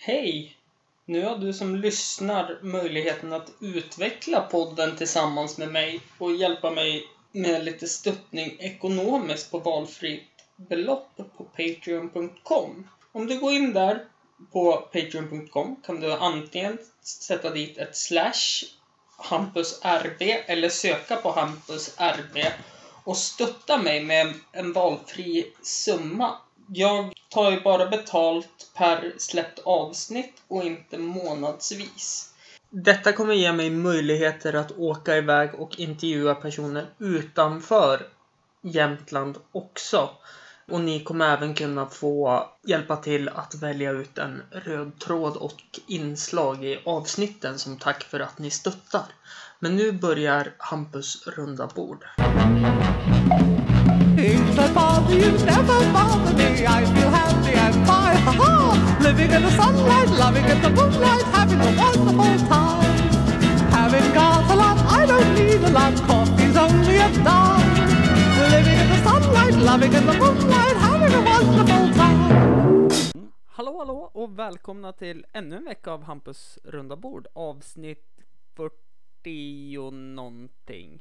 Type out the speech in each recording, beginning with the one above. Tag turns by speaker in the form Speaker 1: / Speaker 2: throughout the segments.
Speaker 1: Hej! Nu har du som lyssnar möjligheten att utveckla podden tillsammans med mig och hjälpa mig med lite stöttning ekonomiskt på valfritt belopp på Patreon.com. Om du går in där på Patreon.com kan du antingen sätta dit ett slash Hampus RB eller söka på Hampus RB och stötta mig med en valfri summa. Jag tar ju bara betalt per släppt avsnitt och inte månadsvis. Detta kommer ge mig möjligheter att åka iväg och intervjua personer utanför Jämtland också. Och ni kommer även kunna få hjälpa till att välja ut en röd tråd och inslag i avsnitten som tack för att ni stöttar. Men nu börjar Hampus runda bord.
Speaker 2: Things that bother you never bother me. I feel happy and fine. Ha ha! Living in the sunlight, loving in the moonlight, having a wonderful time. Having got a lot, I don't need a lot. Coffee's only a dime. Living in the sunlight, loving in the moonlight, having a wonderful time.
Speaker 3: Hallå hallå och välkomna till ännu en vecka av Hampus runda bord avsnitt 40 någonting.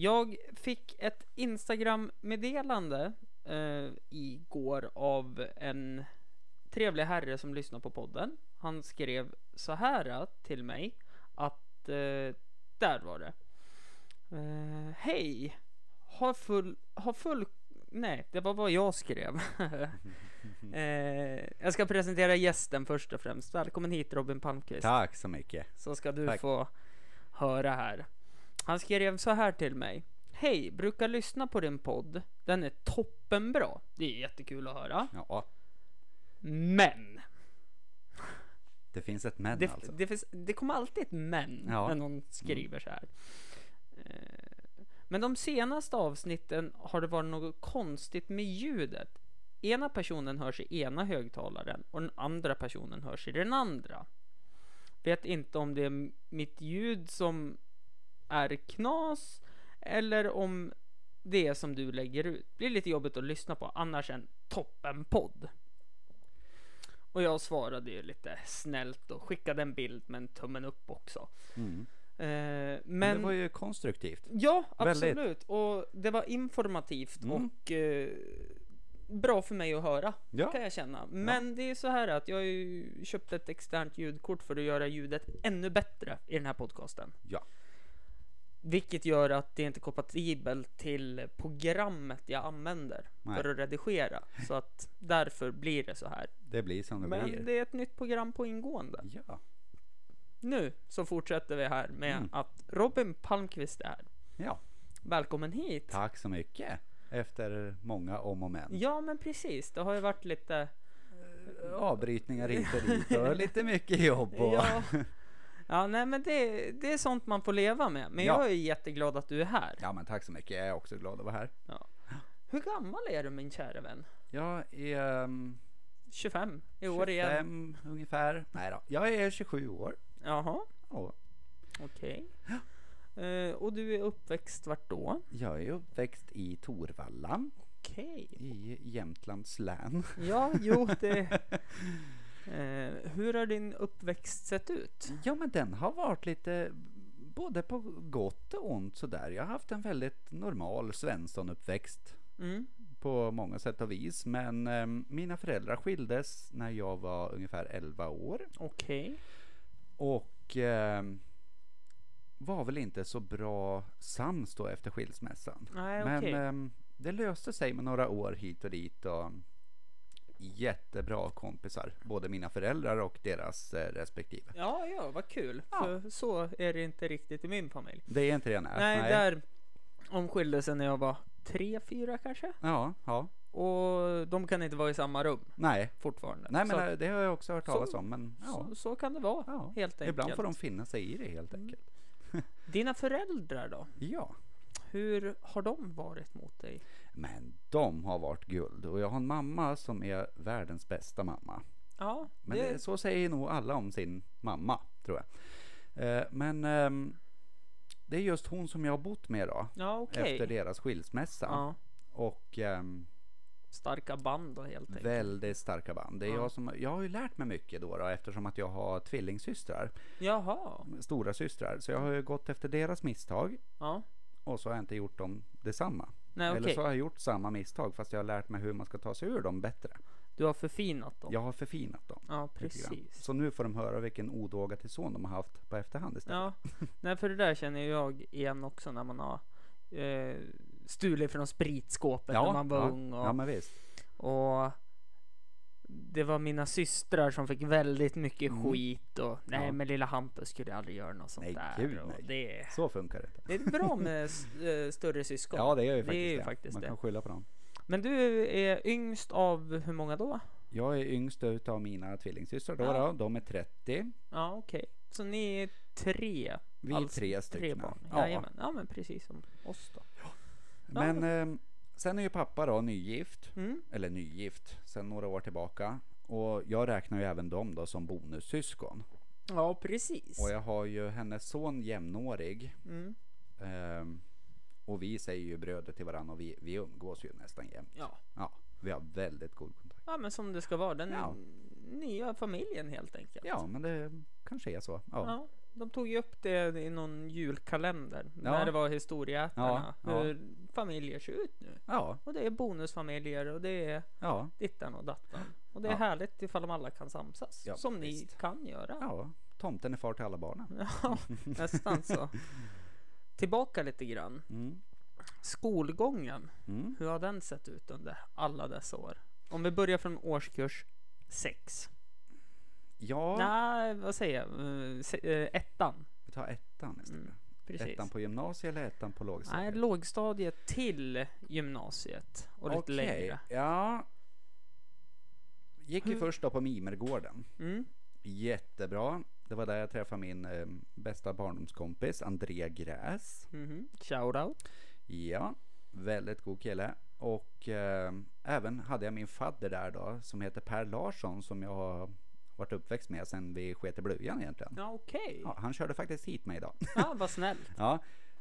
Speaker 3: Jag fick ett Instagram-meddelande eh, igår av en trevlig herre som lyssnar på podden. Han skrev så här till mig att eh, där var det. Eh, Hej! Har full, har full, nej det var vad jag skrev. eh, jag ska presentera gästen först och främst. Välkommen hit Robin Palmqvist.
Speaker 4: Tack så mycket.
Speaker 3: Så ska du
Speaker 4: Tack.
Speaker 3: få höra här. Han skrev så här till mig. Hej, brukar lyssna på din podd. Den är toppenbra. Det är jättekul att höra.
Speaker 4: Ja,
Speaker 3: Men.
Speaker 4: det finns ett men
Speaker 3: Det,
Speaker 4: alltså.
Speaker 3: det, finns, det kommer alltid ett men
Speaker 4: Ja.
Speaker 3: när någon skriver så här. Eh, Men de senaste avsnitten har det varit något konstigt med ljudet. Ena personen hörs i ena högtalaren och den andra personen hörs i den andra. Vet inte om det är mitt ljud som är knas eller om det som du lägger ut. Blir lite jobbigt att lyssna på, annars en toppenpodd. Och jag svarade ju lite snällt och skickade en bild med en tummen upp också.
Speaker 4: Mm.
Speaker 3: Eh,
Speaker 4: Men
Speaker 3: men
Speaker 4: det var ju konstruktivt.
Speaker 3: ja,
Speaker 4: väldigt.
Speaker 3: absolut. Och det var informativt
Speaker 4: Mm.
Speaker 3: och eh, bra för mig att höra
Speaker 4: Ja.
Speaker 3: kan jag känna. Men det är så här att jag har ju köpt ett externt ljudkort för att göra ljudet ännu bättre i den här podcasten.
Speaker 4: Ja.
Speaker 3: Vilket gör att det inte är kompatibelt till programmet jag använder
Speaker 4: Nej.
Speaker 3: för att redigera. Så att därför blir det så här.
Speaker 4: Det blir som det
Speaker 3: Men
Speaker 4: blir.
Speaker 3: det är ett nytt program på ingående.
Speaker 4: Ja.
Speaker 3: Nu så fortsätter vi här med
Speaker 4: Mm.
Speaker 3: att Robin Palmqvist är här.
Speaker 4: ja.
Speaker 3: Välkommen hit!
Speaker 4: Tack så mycket. Efter många om och men.
Speaker 3: Ja men precis, det har ju varit lite
Speaker 4: Avbrytningar hit och dit och lite mycket jobb och...
Speaker 3: Ja, ja nej men det, det är sånt man får leva med. Men
Speaker 4: Ja.
Speaker 3: jag är jätteglad att du är här.
Speaker 4: Ja men tack så mycket. Jag är också glad att vara här.
Speaker 3: Hur gammal är du min kära vän?
Speaker 4: Jag är um,
Speaker 3: 25 i år igen?
Speaker 4: 25 ungefär. Nej då. Jag är 27 år.
Speaker 3: Jaha,
Speaker 4: Och
Speaker 3: okej. Eh, och du är uppväxt vart då?
Speaker 4: jag är uppväxt i Torvalla
Speaker 3: Okej.
Speaker 4: i Jämtlands län.
Speaker 3: Ja, jo det... Eh, hur har din uppväxt sett ut?
Speaker 4: Ja, men den har varit lite både på gott och ont sådär. Jag har haft en väldigt normal Svensson-uppväxt
Speaker 3: Mm.
Speaker 4: på många sätt och vis. Men ehm, mina föräldrar skildes när jag var ungefär 11 år
Speaker 3: Okej.
Speaker 4: och ehm, var väl inte så bra sams då efter skilsmässan.
Speaker 3: Nej,
Speaker 4: Men
Speaker 3: okej.
Speaker 4: ehm, det löste sig med några år hit och dit och jättebra kompisar, både mina föräldrar och deras eh, respektive.
Speaker 3: Ja, ja, vad kul.
Speaker 4: Ja.
Speaker 3: För så är det inte riktigt i min familj.
Speaker 4: Det är inte det nej.
Speaker 3: Nej, där omskilde sig när jag var tre, fyra kanske.
Speaker 4: Ja, ja.
Speaker 3: Och de kan inte vara i samma rum
Speaker 4: Nej,
Speaker 3: fortfarande.
Speaker 4: nej men
Speaker 3: så,
Speaker 4: det har jag också hört talas
Speaker 3: så-
Speaker 4: om. Men ja,
Speaker 3: så, så kan det vara,
Speaker 4: ja.
Speaker 3: helt enkelt.
Speaker 4: ibland får de finna sig i det helt enkelt.
Speaker 3: Dina föräldrar då?
Speaker 4: Ja,
Speaker 3: Hur har de varit mot dig?
Speaker 4: Men de har varit guld och jag har en mamma som är världens bästa mamma.
Speaker 3: Ja,
Speaker 4: Men
Speaker 3: det,
Speaker 4: det, så säger nog alla om sin mamma, tror jag. Eh, men ehm, det är just hon som jag har bott med då,
Speaker 3: ja okej.
Speaker 4: efter deras skilsmässa.
Speaker 3: Ja,
Speaker 4: Och ehm,
Speaker 3: Starka band då helt enkelt.
Speaker 4: Väldigt starka band. Det är
Speaker 3: Ja.
Speaker 4: jag, som, jag har ju lärt mig mycket då, då eftersom att jag har tvillingsystrar,
Speaker 3: Jaha.
Speaker 4: stora systrar. Så jag har ju gått efter deras misstag
Speaker 3: Ja.
Speaker 4: och så har jag inte gjort dem detsamma.
Speaker 3: Nej
Speaker 4: Eller
Speaker 3: okej.
Speaker 4: så har jag gjort samma misstag fast jag har lärt mig hur man ska ta sig ur dem bättre.
Speaker 3: Du har förfinat dem.
Speaker 4: Jag har förfinat dem.
Speaker 3: Ja,
Speaker 4: lite grann.
Speaker 3: precis.
Speaker 4: Så nu får de höra vilken odåga till son de har haft på efterhand istället.
Speaker 3: Ja, nej för det där känner jag igen också när man har eh, stulit från spritskåpet när man var ung och,
Speaker 4: ja men visst.
Speaker 3: och det var mina systrar som fick väldigt mycket
Speaker 4: Mm.
Speaker 3: skit och nej
Speaker 4: Ja.
Speaker 3: men lilla Hampus skulle aldrig göra något sånt
Speaker 4: Nej,
Speaker 3: där.
Speaker 4: gud, nej.
Speaker 3: Det,
Speaker 4: Så funkar det inte.
Speaker 3: det är bra med eh, större syskon.
Speaker 4: Ja det gör ju
Speaker 3: det
Speaker 4: faktiskt
Speaker 3: är ju
Speaker 4: det.
Speaker 3: faktiskt
Speaker 4: Man
Speaker 3: det.
Speaker 4: kan skylla på dem.
Speaker 3: Men du är yngst av hur många då?
Speaker 4: Jag är yngst utav mina tvillingsystrar då,
Speaker 3: Ja.
Speaker 4: då. De är 30.
Speaker 3: Ja okej, så ni är tre?
Speaker 4: Vi är
Speaker 3: alltså,
Speaker 4: tre
Speaker 3: Tre
Speaker 4: stycken.
Speaker 3: barn?
Speaker 4: Ja.
Speaker 3: Jajamän. Ja men precis som oss då.
Speaker 4: Men eh, sen är ju pappa då nygift.
Speaker 3: Mm.
Speaker 4: Eller nygift, sen några år tillbaka. Och jag räknar ju även dem då som bonussyskon.
Speaker 3: Ja precis.
Speaker 4: Och jag har ju hennes son jämnårig.
Speaker 3: Mm.
Speaker 4: Ehm, och vi säger ju bröder till varandra och vi, vi umgås ju nästan jämt.
Speaker 3: Ja.
Speaker 4: Ja, vi har väldigt god kontakt.
Speaker 3: Ja men som det ska vara, den
Speaker 4: Ja.
Speaker 3: nya familjen helt enkelt.
Speaker 4: Ja, men det kanske är så. Ja.
Speaker 3: Ja, de tog ju upp det i någon julkalender
Speaker 4: Ja.
Speaker 3: när det var historieätarna.
Speaker 4: Ja, ja.
Speaker 3: Hur familjer ser ut nu.
Speaker 4: Ja,
Speaker 3: Och det är bonusfamiljer och det är
Speaker 4: ja,
Speaker 3: dittan och dattan. Och det är
Speaker 4: Ja.
Speaker 3: härligt ifall de alla kan samsas.
Speaker 4: Ja,
Speaker 3: som ni
Speaker 4: visst.
Speaker 3: kan göra.
Speaker 4: ja. Tomten är far till alla barnen.
Speaker 3: Ja, nästan så. Tillbaka lite grann.
Speaker 4: Mm.
Speaker 3: Skolgången.
Speaker 4: Mm.
Speaker 3: Hur har den sett ut under alla dessa år? Om vi börjar från årskurs 6.
Speaker 4: Ja,
Speaker 3: Nej, vad säger jag? Eh, eh, ettan.
Speaker 4: vi tar ettan istället.
Speaker 3: Mm, precis.
Speaker 4: Ettan på gymnasiet eller ettan på
Speaker 3: Nej,
Speaker 4: lågstadiet?
Speaker 3: lågstadiet till gymnasiet och lite längre.
Speaker 4: Ja. Gick ju
Speaker 3: Hur-
Speaker 4: först då på Mimergården.
Speaker 3: Mm.
Speaker 4: Jättebra. Det var där jag träffade min eh, bästa barndomskompis André Gräs.
Speaker 3: Mhm. Shoutout.
Speaker 4: Ja, väldigt god kille. Och eh, även hade jag min fadder där då som heter Per Larsson som jag har varit uppväxt med sen vi sket i blöjan egentligen.
Speaker 3: Ja, okej.
Speaker 4: Ja, han körde faktiskt hit mig idag.
Speaker 3: Ja, vad snällt.
Speaker 4: Ja.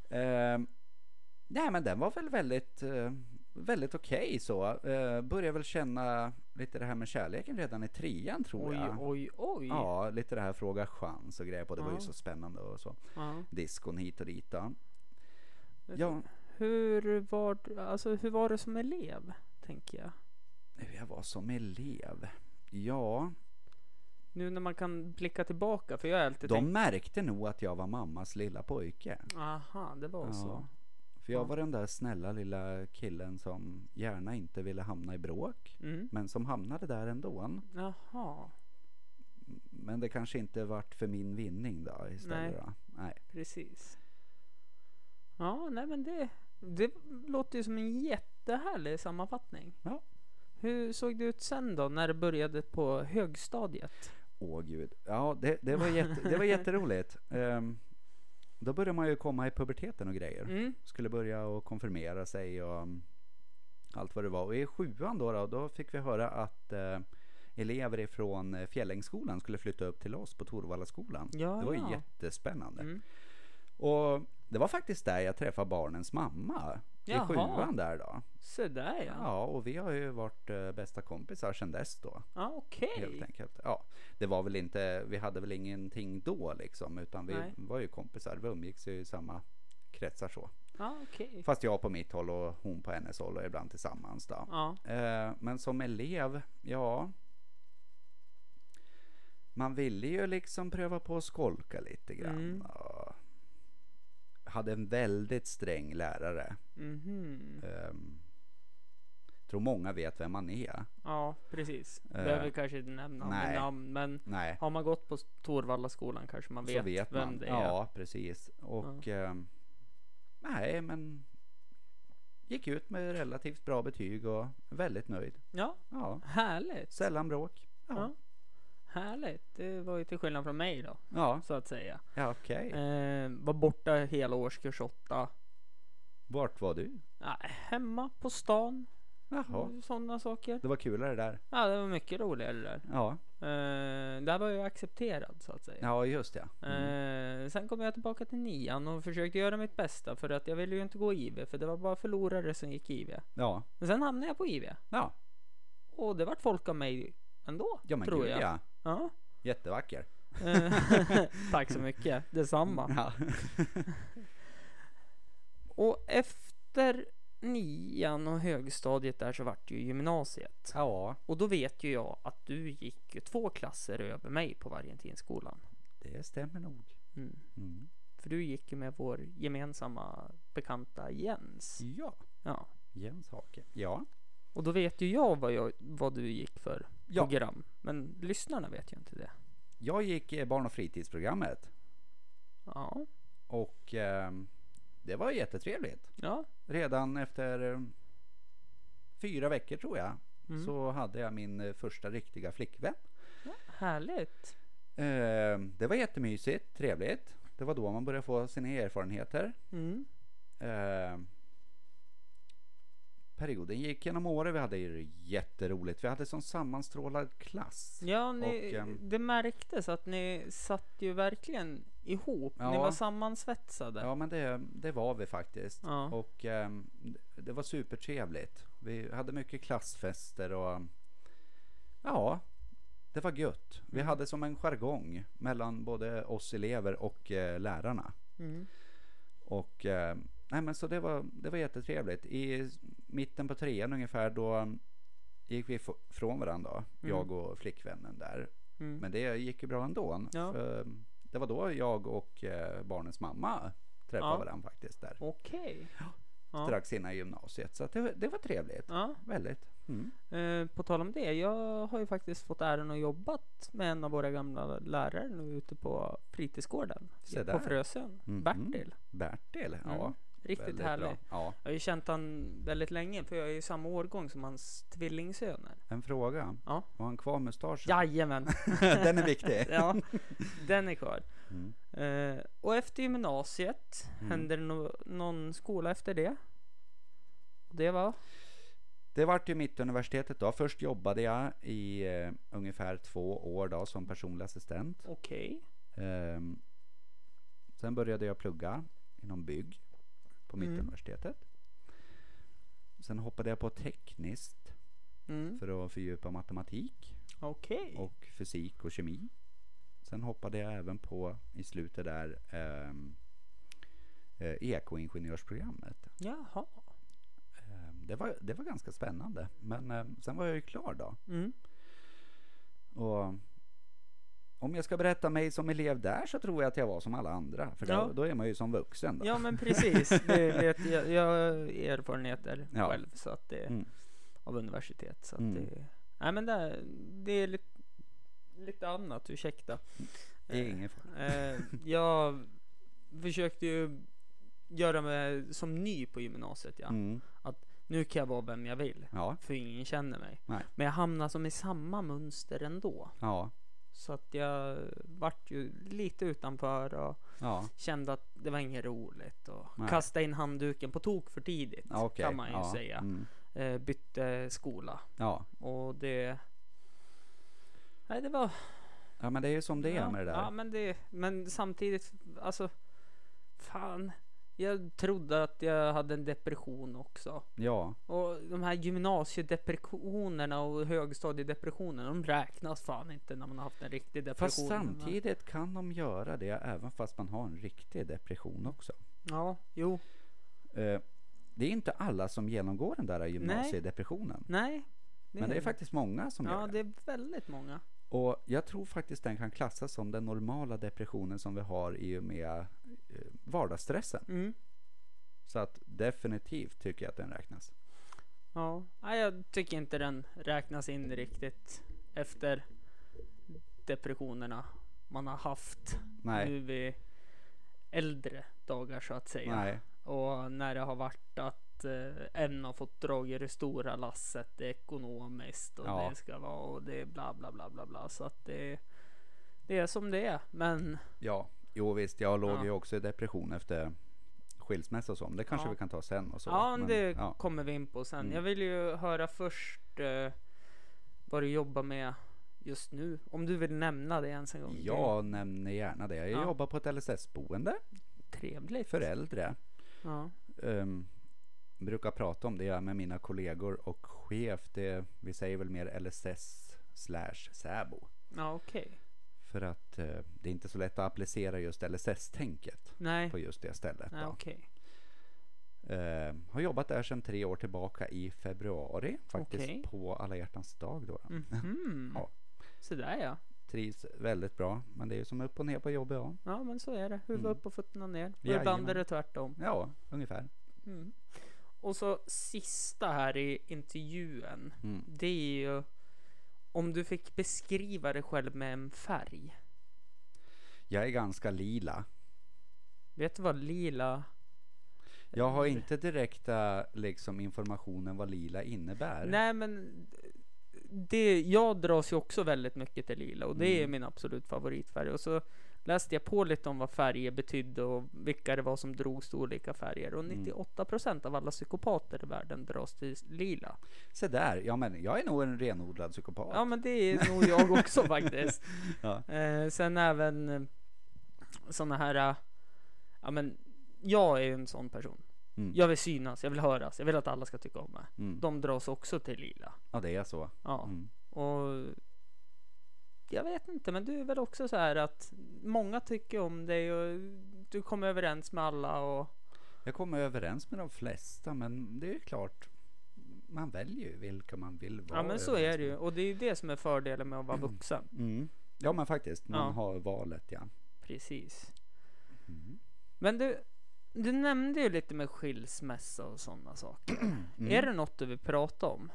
Speaker 4: Eh, nej men den var väl väldigt, eh, väldigt okej så. Eh, började väl känna lite det här med kärleken redan i trean tror
Speaker 3: Oj,
Speaker 4: jag.
Speaker 3: oj, oj.
Speaker 4: Ja, lite det här fråga chans och grejer på. Det var
Speaker 3: Ja.
Speaker 4: ju så spännande och så.
Speaker 3: Ja.
Speaker 4: Diskon hit och dit då. Ja,
Speaker 3: Hur var, alltså, hur var det som elev? Tänker jag.
Speaker 4: hur jag var som elev. Ja,
Speaker 3: Nu när man kan blicka tillbaka. För jag har alltid
Speaker 4: de
Speaker 3: tänkt.
Speaker 4: märkte nog att jag var mammas lilla pojke.
Speaker 3: Aha, det var så.
Speaker 4: Ja. För jag
Speaker 3: Ja.
Speaker 4: var den där snälla lilla killen som gärna inte ville hamna i bråk.
Speaker 3: Mm.
Speaker 4: Men som hamnade där ändå.
Speaker 3: Jaha,
Speaker 4: Men det kanske inte vart för min vinning då istället.
Speaker 3: Nej.
Speaker 4: Då. Nej.
Speaker 3: precis. Ja, nej men det, det låter ju som en jättehärlig sammanfattning.
Speaker 4: Ja.
Speaker 3: Hur såg det ut sen då när det började på högstadiet?
Speaker 4: Åh gud. Ja, det, det, var, jätte, det var jätteroligt. Ehm, då började man ju komma i puberteten och grejer.
Speaker 3: Mm.
Speaker 4: Skulle börja och konfirmera sig och um, allt vad det var. Och i sjuan då, då, då fick vi höra att eh, elever ifrån eh, Fjällängsskolan skulle flytta upp till oss på Torvallaskolan.
Speaker 3: Ja,
Speaker 4: det var ju
Speaker 3: ja.
Speaker 4: jättespännande.
Speaker 3: Mm.
Speaker 4: Och det var faktiskt där jag träffade barnens mamma.
Speaker 3: Jaha.
Speaker 4: I sjuan där då.
Speaker 3: Så där ja.
Speaker 4: Ja, och vi har ju varit eh, bästa kompisar sedan dess då.
Speaker 3: Ja, okej.
Speaker 4: Helt enkelt. Ja, det var väl inte, vi hade väl ingenting då liksom, utan vi
Speaker 3: Nej.
Speaker 4: var ju kompisar. Vi umgicks ju i samma kretsar så.
Speaker 3: Ja, okej.
Speaker 4: Fast jag på mitt håll och hon på hennes håll och ibland tillsammans då.
Speaker 3: Ja.
Speaker 4: Eh, men som elev, ja. Man ville ju liksom pröva på att skolka lite grann.
Speaker 3: Mm.
Speaker 4: Och hade en väldigt sträng lärare.
Speaker 3: Mhm.
Speaker 4: Ehm, tror många vet vem man är.
Speaker 3: Ja, precis.
Speaker 4: Eh,
Speaker 3: Behöver kanske inte nämna
Speaker 4: nej.
Speaker 3: namn, men
Speaker 4: Nej,
Speaker 3: har man gått på Torvallaskolan kanske man vet,
Speaker 4: vet
Speaker 3: vem
Speaker 4: man.
Speaker 3: det är.
Speaker 4: Ja, precis. Och ehm, nej, men gick ut med relativt bra betyg och väldigt nöjd.
Speaker 3: Ja,
Speaker 4: Ja,
Speaker 3: härligt.
Speaker 4: sällan bråk.
Speaker 3: Ja.
Speaker 4: Ja,
Speaker 3: Härligt. Det var ju till skillnad från mig då,
Speaker 4: ja,
Speaker 3: så att säga.
Speaker 4: ja okej.
Speaker 3: Eh, var borta hela årskurs åtta.
Speaker 4: Vart var du?
Speaker 3: Nej, hemma på stan.
Speaker 4: Jaha,
Speaker 3: Sådana saker.
Speaker 4: det var kulare där.
Speaker 3: Ja, det var mycket roligare där.
Speaker 4: Ja,
Speaker 3: Eh, där var jag accepterad så att säga.
Speaker 4: Ja, just det. Mm.
Speaker 3: Eh, sen kom jag tillbaka till nian och försökte göra mitt bästa för att jag ville ju inte gå IV för det var bara förlorare som gick IV.
Speaker 4: Ja,
Speaker 3: Men sen hamnade jag på IV
Speaker 4: ja,
Speaker 3: och det vart folk av mig ändå,
Speaker 4: ja men
Speaker 3: tror
Speaker 4: gud
Speaker 3: jag.
Speaker 4: ja.
Speaker 3: Ja.
Speaker 4: Jättevacker.
Speaker 3: Eh, Tack så mycket, detsamma.
Speaker 4: Ja.
Speaker 3: Och efter nian och högstadiet där så vart det ju gymnasiet.
Speaker 4: ja,
Speaker 3: Och då vet ju jag att du gick två klasser över mig på Vargentinskolan.
Speaker 4: det stämmer nog.
Speaker 3: Mm.
Speaker 4: Mm.
Speaker 3: För du gick ju med vår gemensamma bekanta Jens.
Speaker 4: Ja,
Speaker 3: Ja.
Speaker 4: Jens Hake. Ja,
Speaker 3: Och då vet ju jag vad, jag, vad du gick för
Speaker 4: Ja.
Speaker 3: program. Men lyssnarna vet ju inte det.
Speaker 4: jag gick eh, barn och fritidsprogrammet
Speaker 3: Ja.
Speaker 4: och ehm, det var jättetrevligt.
Speaker 3: Ja.
Speaker 4: Redan efter eh, fyra veckor tror jag
Speaker 3: Mm.
Speaker 4: så hade jag min eh, första riktiga flickvän.
Speaker 3: Härligt.
Speaker 4: Eh, det var jättemysigt, trevligt. Det var då man började få sina erfarenheter.
Speaker 3: Mm.
Speaker 4: Eh, perioden gick genom året. Vi hade ju jätteroligt. Vi hade sån sammanstrålad klass.
Speaker 3: Ja, ni,
Speaker 4: Och, ehm,
Speaker 3: det märktes att ni satt ju verkligen ihop. Ni
Speaker 4: Ja.
Speaker 3: var sammansvetsade.
Speaker 4: Ja, men det, det var vi faktiskt.
Speaker 3: Ja.
Speaker 4: Och ehm, det- det var supertrevligt. Vi hade mycket klassfester och ja, det var gött. Vi
Speaker 3: Mm.
Speaker 4: hade som en jargong mellan både oss elever och eh, lärarna.
Speaker 3: Mm.
Speaker 4: Och eh, nej men så det var, det var jättetrevligt. I mitten på trean ungefär då gick vi från varandra, jag och flickvännen där.
Speaker 3: Mm.
Speaker 4: Men det gick ju bra ändå.
Speaker 3: Ja.
Speaker 4: För det var då jag och eh, barnens mamma träffade
Speaker 3: Ja.
Speaker 4: varandra faktiskt där.
Speaker 3: Okej. Ja.
Speaker 4: Strax innan gymnasiet. Så det, var- det var trevligt.
Speaker 3: Ja.
Speaker 4: Väldigt. Mm.
Speaker 3: Eh, på tal om det, jag har ju faktiskt fått äran att jobbat med en av våra gamla lärare nu ute på fritidsgården på. Frösön.
Speaker 4: Mhm.
Speaker 3: Bertil.
Speaker 4: Bertil, ja.
Speaker 3: Riktigt
Speaker 4: väldigt
Speaker 3: härlig.
Speaker 4: bra. Ja.
Speaker 3: Jag har ju känt han väldigt länge för jag är ju samma årgång som hans tvillingsöner.
Speaker 4: En fråga.
Speaker 3: Ja.
Speaker 4: Har han kvar mustaschen?
Speaker 3: Jajamän.
Speaker 4: Den är viktig.
Speaker 3: ja, den är kvar.
Speaker 4: Mm.
Speaker 3: Eh, och efter gymnasiet,
Speaker 4: Mm.
Speaker 3: hände det no någon skola efter det? Och det var?
Speaker 4: Det vart ju Mittuniversitetet då. Först jobbade jag i eh, ungefär två år då som personlig assistent.
Speaker 3: Okej.
Speaker 4: Ehm, sen började jag plugga inom bygg på
Speaker 3: Mm.
Speaker 4: Mittuniversitetet. Sen hoppade jag på tekniskt
Speaker 3: Mm.
Speaker 4: för att fördjupa matematik
Speaker 3: Okej.
Speaker 4: och fysik och kemi. Sen hoppade jag även på i slutet där ehm, eh, ekoingenjörsprogrammet.
Speaker 3: Jaha.
Speaker 4: Ehm, det, var, det var ganska spännande. Men ehm, sen var jag ju klar då.
Speaker 3: Mm.
Speaker 4: Och om jag ska berätta mig som elev där så tror jag att jag var som alla andra. För
Speaker 3: Ja.
Speaker 4: då, då är man ju som vuxen då.
Speaker 3: Ja men precis. Det vet jag. Jag har erfarenheter
Speaker 4: Ja.
Speaker 3: själv så att det,
Speaker 4: Mm.
Speaker 3: av universitet. Så att
Speaker 4: Mm.
Speaker 3: det, nej men det, det är lite, lite annat, ursäkta.
Speaker 4: Det är ingen fara.
Speaker 3: Eh, jag försökte ju göra mig som ny på gymnasiet. Ja.
Speaker 4: Mm.
Speaker 3: Nu kan jag vara vem jag vill.
Speaker 4: Ja,
Speaker 3: För ingen känner mig.
Speaker 4: Nej.
Speaker 3: Men jag hamnar som i samma mönster ändå.
Speaker 4: ja,
Speaker 3: Så att jag vart ju lite utanför och
Speaker 4: ja.
Speaker 3: kände att det var inget roligt. Och
Speaker 4: Nej.
Speaker 3: kasta in handduken på tok för tidigt.
Speaker 4: okej.
Speaker 3: Kan man ju
Speaker 4: ja.
Speaker 3: säga.
Speaker 4: Mm.
Speaker 3: Eh, bytte skola.
Speaker 4: Ja.
Speaker 3: Och det... Nej det var...
Speaker 4: ja, men det är ju som det är med det där.
Speaker 3: Ja men det... Men samtidigt, alltså... Fan. Jag trodde att jag hade en depression också.
Speaker 4: Ja,
Speaker 3: Och de här gymnasiedepressionerna och högstadiedepressionerna, de räknas fan inte när man har haft en riktig depression.
Speaker 4: fast samtidigt kan de göra det även fast man har en riktig depression också.
Speaker 3: Ja, jo.
Speaker 4: Eh, det är inte alla som genomgår den där gymnasiedepressionen.
Speaker 3: Nej.
Speaker 4: Men det är faktiskt många som
Speaker 3: Ja,
Speaker 4: gör det.
Speaker 3: det är väldigt många.
Speaker 4: Och jag tror faktiskt den kan klassas som den normala depressionen som vi har i och med eh, vardagsstressen.
Speaker 3: Mm.
Speaker 4: Så att definitivt tycker jag att den räknas.
Speaker 3: Ja, jag tycker inte den räknas in riktigt efter depressionerna man har haft
Speaker 4: Nej.
Speaker 3: nu vid äldre dagar så att säga.
Speaker 4: Nej.
Speaker 3: Och när det har varit att eh, en har fått dra i det stora lasset ekonomiskt och
Speaker 4: Ja.
Speaker 3: det ska vara och det är bla bla bla bla bla så att det, det är som det är. Men
Speaker 4: Ja, jo visst, jag låg
Speaker 3: Ja.
Speaker 4: ju också i depression efter skilsmässa och så. Det kanske
Speaker 3: Ja.
Speaker 4: vi kan ta sen och så.
Speaker 3: ja,
Speaker 4: Men,
Speaker 3: det
Speaker 4: ja.
Speaker 3: kommer vi in på sen.
Speaker 4: Mm.
Speaker 3: Jag vill ju höra först eh, vad du jobbar med just nu? Om du vill nämna det ens en gång.
Speaker 4: Jag nämner gärna det. Jag
Speaker 3: Ja.
Speaker 4: jobbar på ett LSS-boende
Speaker 3: Det trevligt.
Speaker 4: för äldre.
Speaker 3: Ja.
Speaker 4: Um, brukar prata om det med mina kollegor och chef. Det, vi säger väl mer LSS slash SÄBO.
Speaker 3: Ja, okej.
Speaker 4: För att eh, det är inte så lätt att applicera just LSS-tänket på just det stället. Då.
Speaker 3: okej.
Speaker 4: Eh, har jobbat där sedan tre år tillbaka i februari. Faktiskt
Speaker 3: Okej.
Speaker 4: på alla hjärtans dag då. då.
Speaker 3: Mhm.
Speaker 4: Ja.
Speaker 3: Så där ja.
Speaker 4: Trivs väldigt bra. Men det är ju som upp och ner på jobbet ja.
Speaker 3: Ja, men så är det. Huvud
Speaker 4: Mm.
Speaker 3: upp och fötterna ner. Och ibland är det tvärtom.
Speaker 4: Ja, ungefär.
Speaker 3: Mm. Och så sista här i intervjun.
Speaker 4: Mm.
Speaker 3: Det är ju om du fick beskriva dig själv med en färg.
Speaker 4: Jag är ganska lila.
Speaker 3: Vet du vad lila?
Speaker 4: Jag har inte direkta liksom informationen vad lila innebär.
Speaker 3: Nej, men det, jag dras ju också väldigt mycket till lila och det är
Speaker 4: Mm.
Speaker 3: min absolut favoritfärg. Och så läste jag på lite om vad färger betydde och vilka det var som drogs till olika färger. Och
Speaker 4: Mm.
Speaker 3: 98% av alla psykopater i världen dras till lila.
Speaker 4: Se där, ja men jag är nog en renodlad psykopat.
Speaker 3: Ja, men det är nog jag också faktiskt.
Speaker 4: Ja.
Speaker 3: Eh, sen även eh, såna här, eh, ja men jag är ju en sån person.
Speaker 4: Mm.
Speaker 3: Jag vill synas, jag vill höras, jag vill att alla ska tycka om mig.
Speaker 4: Mm.
Speaker 3: De dras också till lila.
Speaker 4: ja, det är så.
Speaker 3: Ja,
Speaker 4: Mm.
Speaker 3: och jag vet inte, men du är väl också så här att många tycker om dig och du kommer överens med alla och
Speaker 4: Jag kommer överens med de flesta, men det är klart. Man väljer ju vilka man vill vara
Speaker 3: ja, men så är det ju. Och det är ju det som är fördelen med att vara vuxen.
Speaker 4: Mm. Ja, men faktiskt. Man
Speaker 3: Ja.
Speaker 4: har valet, ja.
Speaker 3: Precis.
Speaker 4: Mm.
Speaker 3: Men du, du nämnde ju lite med skilsmässa och sådana saker.
Speaker 4: Mm.
Speaker 3: Är det något du vill prata om?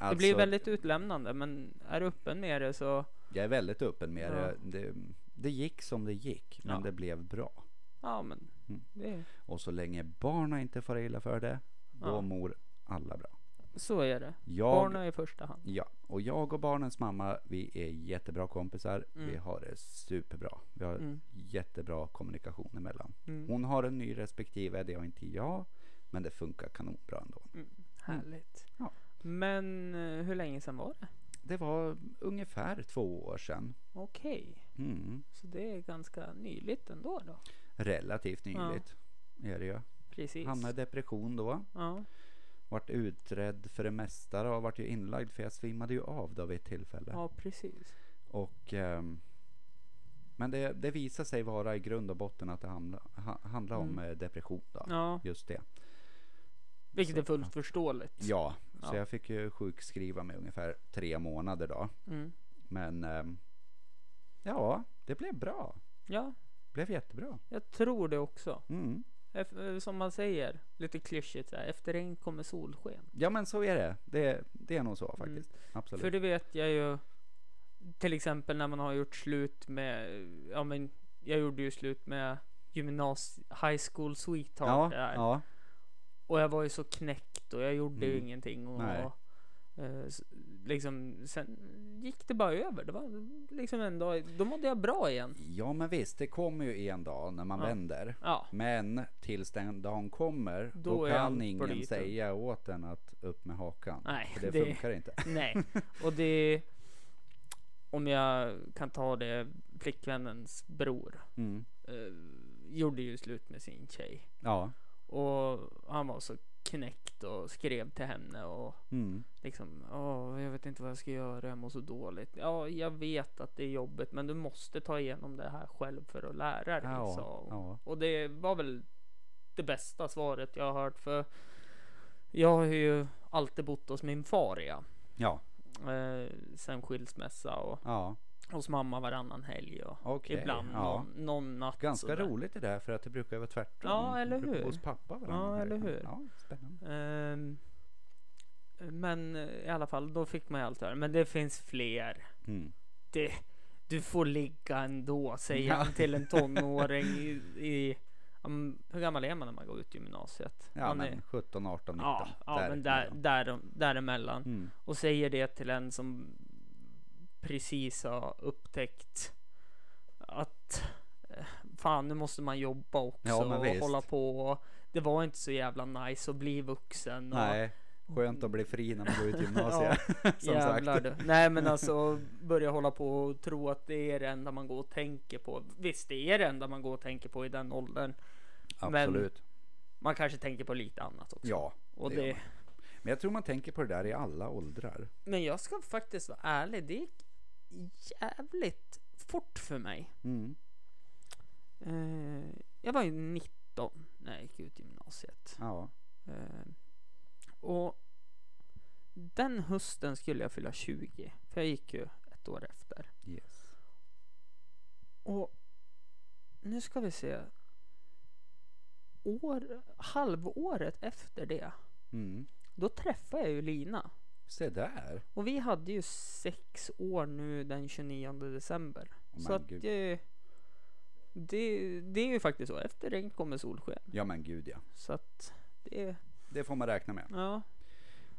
Speaker 3: Det
Speaker 4: Alltså,
Speaker 3: blir väldigt utlämnande, men är du öppen med det så
Speaker 4: Jag är väldigt öppen med
Speaker 3: Ja.
Speaker 4: det. det. Det gick som det gick, men
Speaker 3: Ja.
Speaker 4: det blev bra.
Speaker 3: ja, men
Speaker 4: Mm.
Speaker 3: det,
Speaker 4: Och så länge barnen inte får illa för det, då
Speaker 3: Ja.
Speaker 4: mår alla bra.
Speaker 3: så är det.
Speaker 4: Jag,
Speaker 3: Barnen i första hand.
Speaker 4: Ja, och jag och barnens mamma, vi är jättebra kompisar. Vi
Speaker 3: Mm.
Speaker 4: har det superbra. Vi har
Speaker 3: Mm.
Speaker 4: jättebra kommunikation emellan.
Speaker 3: Mm.
Speaker 4: Hon har en ny respektive, det har inte jag. Men det funkar kanonbra ändå.
Speaker 3: Härligt.
Speaker 4: Ja.
Speaker 3: Men eh, hur länge sedan var det?
Speaker 4: Det var ungefär två år sedan.
Speaker 3: Okej,
Speaker 4: Mm.
Speaker 3: så det är ganska nyligt ändå då.
Speaker 4: Relativt nyligt är det ju.
Speaker 3: Precis.
Speaker 4: Hamnade i depression då.
Speaker 3: Ja,
Speaker 4: Vart utredd för det mesta då. Vart ju inlagd för jag svimmade ju av då vid ett tillfälle.
Speaker 3: ja, precis.
Speaker 4: Och, ehm, men det, det visar sig vara i grund och botten att det handla, ha, handlar om
Speaker 3: Mm.
Speaker 4: eh, depression. Då.
Speaker 3: Ja,
Speaker 4: Just det.
Speaker 3: Vilket
Speaker 4: Så,
Speaker 3: är fullt förståeligt.
Speaker 4: Ja, så
Speaker 3: Ja.
Speaker 4: jag fick ju sjukskriva mig ungefär tre månader då.
Speaker 3: Mm.
Speaker 4: Men ehm, ja, det blev bra.
Speaker 3: Ja,
Speaker 4: blev jättebra.
Speaker 3: jag tror det också.
Speaker 4: Mm.
Speaker 3: Eh, som man säger, lite klyschigt så här, efter regn kommer solsken.
Speaker 4: Ja men så är det. Det, det är nog så faktiskt. Absolut.
Speaker 3: Mm. För det vet jag ju till exempel när man har gjort slut med, ja men jag gjorde ju slut med gymnasie, high school sweetheart
Speaker 4: ja,
Speaker 3: där.
Speaker 4: ja,
Speaker 3: Och jag var ju så knäckt och jag gjorde ju
Speaker 4: Mm.
Speaker 3: ingenting och
Speaker 4: Nej.
Speaker 3: eh, liksom sen gick det bara över. Det var liksom en dag, då mådde jag bra igen.
Speaker 4: ja men visst, det kommer ju en dag när man
Speaker 3: Ja.
Speaker 4: vänder.
Speaker 3: Ja,
Speaker 4: Men tills den dagen kommer,
Speaker 3: Då
Speaker 4: då, kan ingen
Speaker 3: lite.
Speaker 4: säga åt en att upp med hakan.
Speaker 3: Nej,
Speaker 4: För det,
Speaker 3: det-
Speaker 4: funkar inte.
Speaker 3: nej. Och det, om jag kan ta det, flickvännens bror
Speaker 4: Mm.
Speaker 3: eh, gjorde ju slut med sin tjej.
Speaker 4: Ja.
Speaker 3: Och han var så knäckt och skrev till henne och
Speaker 4: Mm.
Speaker 3: liksom, åh, jag vet inte vad jag ska göra, jag mår så dåligt. Ja, jag vet att det är jobbigt, men du måste ta igenom det här själv för att lära dig,
Speaker 4: Ja,
Speaker 3: sa
Speaker 4: ja.
Speaker 3: Och det var väl det bästa svaret jag har hört, för jag har ju alltid bott hos min far, ja.
Speaker 4: Ja.
Speaker 3: Eh, sen skilsmässa och
Speaker 4: Ja.
Speaker 3: Hos mamma varannan helg och
Speaker 4: Okej,
Speaker 3: ibland
Speaker 4: ja.
Speaker 3: någon, någon natt.
Speaker 4: Ganska
Speaker 3: sådär.
Speaker 4: roligt det där för att det brukar vara tvärtom.
Speaker 3: Ja, eller hur?
Speaker 4: Hos pappa varannan
Speaker 3: Ja,
Speaker 4: helg.
Speaker 3: eller hur?
Speaker 4: Ja, spännande.
Speaker 3: Ehm, men eh, i alla fall, då fick man ju allt höra. Men det finns fler.
Speaker 4: Mm.
Speaker 3: Det, du får ligga ändå, säger
Speaker 4: Ja.
Speaker 3: han till en tonåring i... i um, hur gammal är man när man går ut gymnasiet?
Speaker 4: Ja,
Speaker 3: man
Speaker 4: men
Speaker 3: är,
Speaker 4: 17, 18, 19.
Speaker 3: ja, ja men där, där, däremellan.
Speaker 4: Mm.
Speaker 3: Och säger det till en som precis har upptäckt att eh, fan nu måste man jobba också
Speaker 4: Ja, men
Speaker 3: och
Speaker 4: visst.
Speaker 3: hålla på. Och det var inte så jävla nice att bli vuxen. Och,
Speaker 4: Nej, Skönt att bli fri när man går ut gymnasiet. som
Speaker 3: Jävlar
Speaker 4: sagt.
Speaker 3: du. Nej men alltså börja hålla på och tro att det är det enda man går och tänker på. Visst det är det enda man går och tänker på i den åldern.
Speaker 4: Absolut.
Speaker 3: Man kanske tänker på lite annat också.
Speaker 4: Ja,
Speaker 3: och
Speaker 4: det
Speaker 3: det,
Speaker 4: gör man. Men jag tror man tänker på det där i alla åldrar.
Speaker 3: Men jag ska faktiskt vara ärlig. Det gick jävligt fort för mig.
Speaker 4: Mm.
Speaker 3: Eh, jag var ju 19 när jag gick ut gymnasiet.
Speaker 4: Ja.
Speaker 3: Eh, och den hösten skulle jag fylla 20. För jag gick ju ett år efter.
Speaker 4: Yes.
Speaker 3: Och nu ska vi se. År, halvåret efter det.
Speaker 4: Mm.
Speaker 3: Då träffade jag ju Lina.
Speaker 4: Se där.
Speaker 3: Och vi hade ju sex år nu den 29 december.
Speaker 4: Åh,
Speaker 3: så att
Speaker 4: gud.
Speaker 3: det, det, det är ju faktiskt så. Efter regn kommer solsken.
Speaker 4: Ja men gud ja.
Speaker 3: Så att det,
Speaker 4: Det får man räkna med.
Speaker 3: ja.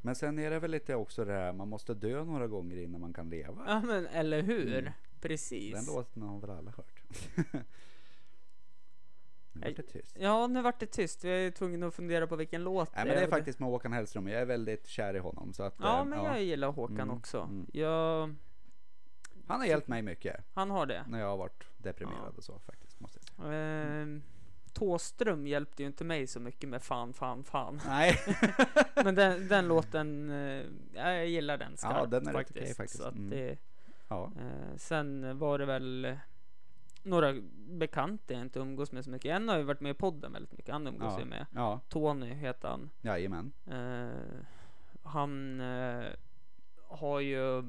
Speaker 4: Men sen är det väl lite också det här, man måste dö några gånger innan man kan leva.
Speaker 3: Ja men eller hur?
Speaker 4: Mm.
Speaker 3: Precis.
Speaker 4: Den låten har väl alla hört. nu vart det tyst.
Speaker 3: Ja, nu vart det tyst. Vi är tvungna att fundera på vilken låt
Speaker 4: Nej men det är faktiskt med Håkan Hellström, jag är väldigt kär i honom. Så att,
Speaker 3: Ja,
Speaker 4: eh,
Speaker 3: men jag gillar Håkan
Speaker 4: Mm,
Speaker 3: också.
Speaker 4: mm.
Speaker 3: Jag,
Speaker 4: Han har hjälpt mig mycket
Speaker 3: han har det.
Speaker 4: när jag har varit deprimerad
Speaker 3: Ja.
Speaker 4: och så faktiskt. Måste jag säga.
Speaker 3: Ehm, Tåström hjälpte ju inte mig så mycket med fan, fan, fan.
Speaker 4: Nej,
Speaker 3: Men den, den låten, eh, ja, jag gillar den skarpt
Speaker 4: Ja, den är
Speaker 3: faktiskt.
Speaker 4: okej faktiskt.
Speaker 3: Så att
Speaker 4: Mm.
Speaker 3: det,
Speaker 4: ja.
Speaker 3: eh, sen var det väl några bekanta jag inte umgås med så mycket. En har ju varit med i podden väldigt mycket. Han umgås
Speaker 4: Ja.
Speaker 3: ju med.
Speaker 4: ja,
Speaker 3: Tony heter han.
Speaker 4: jajamän.
Speaker 3: Eh, han eh, har ju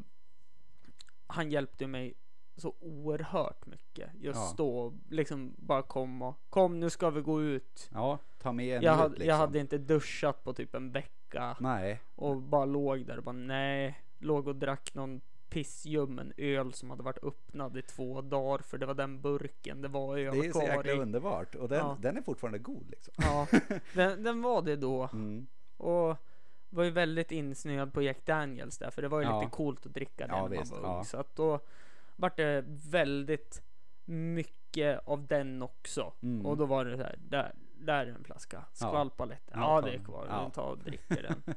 Speaker 3: Han hjälpte mig så oerhört mycket. Just
Speaker 4: Ja.
Speaker 3: då liksom bara kom och kom nu ska vi gå ut.
Speaker 4: Ja, ta med en
Speaker 3: Jag,
Speaker 4: ut,
Speaker 3: hade,
Speaker 4: liksom.
Speaker 3: jag hade inte duschat på typ en vecka
Speaker 4: Nej,
Speaker 3: och bara låg där och bara nej. Låg och drack någon pissljummen öl som hade varit öppnad i två dagar för det var den burken det var öl
Speaker 4: det är så jäkla
Speaker 3: i.
Speaker 4: underbart. Och den,
Speaker 3: Ja.
Speaker 4: den är fortfarande god liksom.
Speaker 3: Ja, den, den var det då.
Speaker 4: Mm.
Speaker 3: Och var ju väldigt insnöad på Jack Daniels där, för det var ju
Speaker 4: Ja.
Speaker 3: lite coolt att dricka det
Speaker 4: Ja,
Speaker 3: när
Speaker 4: visst,
Speaker 3: man var ung. Så att då vart det väldigt mycket av den också.
Speaker 4: Mm.
Speaker 3: Och då var det så här, där, där är en flaska. Skvalpa. Ja,
Speaker 4: Ja,
Speaker 3: det är kvar.
Speaker 4: Ja.
Speaker 3: Ta och dricker den.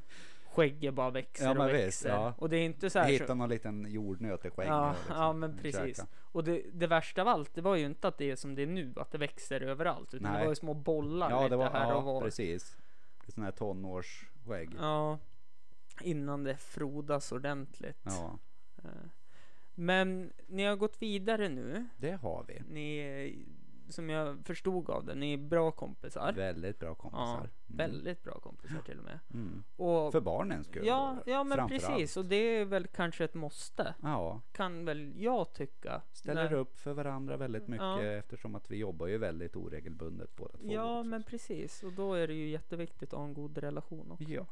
Speaker 3: Skägget bara växer
Speaker 4: Ja,
Speaker 3: och
Speaker 4: visst,
Speaker 3: växer.
Speaker 4: ja.
Speaker 3: Och det är inte så här.
Speaker 4: Hitta
Speaker 3: Så,
Speaker 4: någon liten jordnöt i skägget.
Speaker 3: ja,
Speaker 4: liksom,
Speaker 3: ja, men precis.
Speaker 4: käka.
Speaker 3: Och det, det värsta av allt, det var ju inte att det är som det är nu, att det växer överallt. Utan
Speaker 4: Nej.
Speaker 3: det var ju små bollar
Speaker 4: Ja,
Speaker 3: lite
Speaker 4: var,
Speaker 3: här och
Speaker 4: ja
Speaker 3: var.
Speaker 4: precis. Det är sån här tonårsskägg.
Speaker 3: Ja, innan det frodas ordentligt.
Speaker 4: Ja,
Speaker 3: Eh, Men ni har gått vidare nu.
Speaker 4: det har vi.
Speaker 3: Ni som jag förstod av det, ni är bra kompisar.
Speaker 4: Väldigt bra
Speaker 3: Ja,
Speaker 4: kompisar. Mm.
Speaker 3: väldigt bra kompisar till och med.
Speaker 4: Mm.
Speaker 3: Och,
Speaker 4: För barnens skull.
Speaker 3: ja,
Speaker 4: då,
Speaker 3: ja, men precis.
Speaker 4: allt.
Speaker 3: Och det är väl kanske ett måste.
Speaker 4: Ja,
Speaker 3: Kan väl jag tycka.
Speaker 4: ställer
Speaker 3: När-
Speaker 4: upp för varandra väldigt mycket
Speaker 3: Ja.
Speaker 4: eftersom att vi jobbar ju väldigt oregelbundet båda två.
Speaker 3: Ja, men precis. Och då är det ju jätteviktigt att ha en god relation också.
Speaker 4: Ja,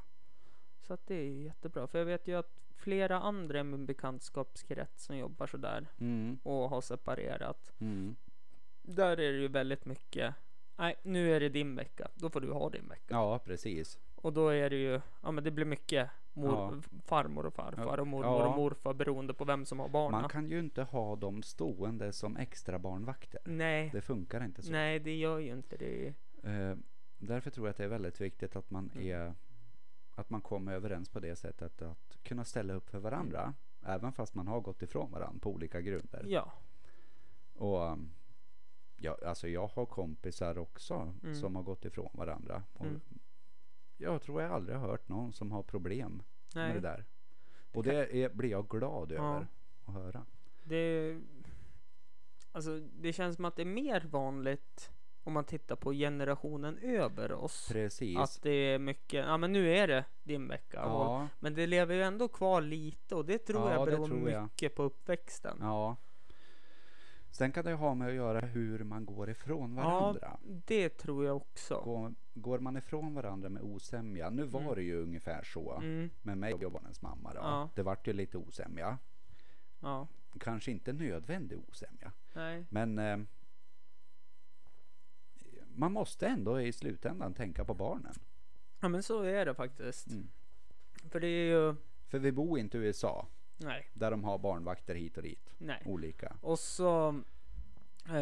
Speaker 3: Så att det är jättebra. För jag vet ju att flera andra i min bekantskapskrets som jobbar sådär
Speaker 4: mm,
Speaker 3: och har separerat.
Speaker 4: mm.
Speaker 3: Där är det ju väldigt mycket. Nej, nu är det din vecka. Då får du ha din vecka.
Speaker 4: ja precis.
Speaker 3: Och då är det ju, ja men det blir mycket mor,
Speaker 4: Ja.
Speaker 3: farmor och farfar och mormor
Speaker 4: Ja.
Speaker 3: och morfar beroende på vem som har barnen.
Speaker 4: Man kan ju inte ha dem stående som extra barnvakter.
Speaker 3: Nej,
Speaker 4: Det funkar inte så.
Speaker 3: nej det gör ju inte det.
Speaker 4: Eh, därför tror jag att det är väldigt viktigt att man
Speaker 3: Mm.
Speaker 4: är att man kommer överens på det sättet att kunna ställa upp för varandra.
Speaker 3: Mm.
Speaker 4: Även fast man har gått ifrån varandra på olika grunder.
Speaker 3: Ja,
Speaker 4: Och um, ja, alltså jag har kompisar också
Speaker 3: Mm.
Speaker 4: som har gått ifrån varandra. Och
Speaker 3: Mm.
Speaker 4: Jag tror jag aldrig har hört någon som har problem med
Speaker 3: nej.
Speaker 4: det där. Och det är, blir jag glad
Speaker 3: Ja.
Speaker 4: över att höra.
Speaker 3: Det, alltså, det känns som att det är mer vanligt om man tittar på generationen över oss.
Speaker 4: Precis.
Speaker 3: Att det är mycket, ja men nu är det din vecka. Och,
Speaker 4: ja,
Speaker 3: men det lever ju ändå kvar lite och det tror
Speaker 4: Ja,
Speaker 3: jag
Speaker 4: det
Speaker 3: beror
Speaker 4: tror jag.
Speaker 3: mycket på uppväxten.
Speaker 4: ja. Sen kan det ha med att göra hur man går ifrån varandra.
Speaker 3: det tror jag också.
Speaker 4: Går, går man ifrån varandra med osämja. Nu var
Speaker 3: Mm.
Speaker 4: det ju ungefär så
Speaker 3: Mm,
Speaker 4: med mig och barnens mamma. Då.
Speaker 3: Ja.
Speaker 4: Det vart ju lite osämja.
Speaker 3: ja,
Speaker 4: Kanske inte nödvändig osämja.
Speaker 3: nej.
Speaker 4: Men eh, man måste ändå i slutändan tänka på barnen.
Speaker 3: Ja men så är det faktiskt.
Speaker 4: Mm.
Speaker 3: För det är ju,
Speaker 4: För vi bor inte i USA
Speaker 3: nej,
Speaker 4: där de har barnvakter hit och dit.
Speaker 3: nej.
Speaker 4: Olika.
Speaker 3: Och så, eh,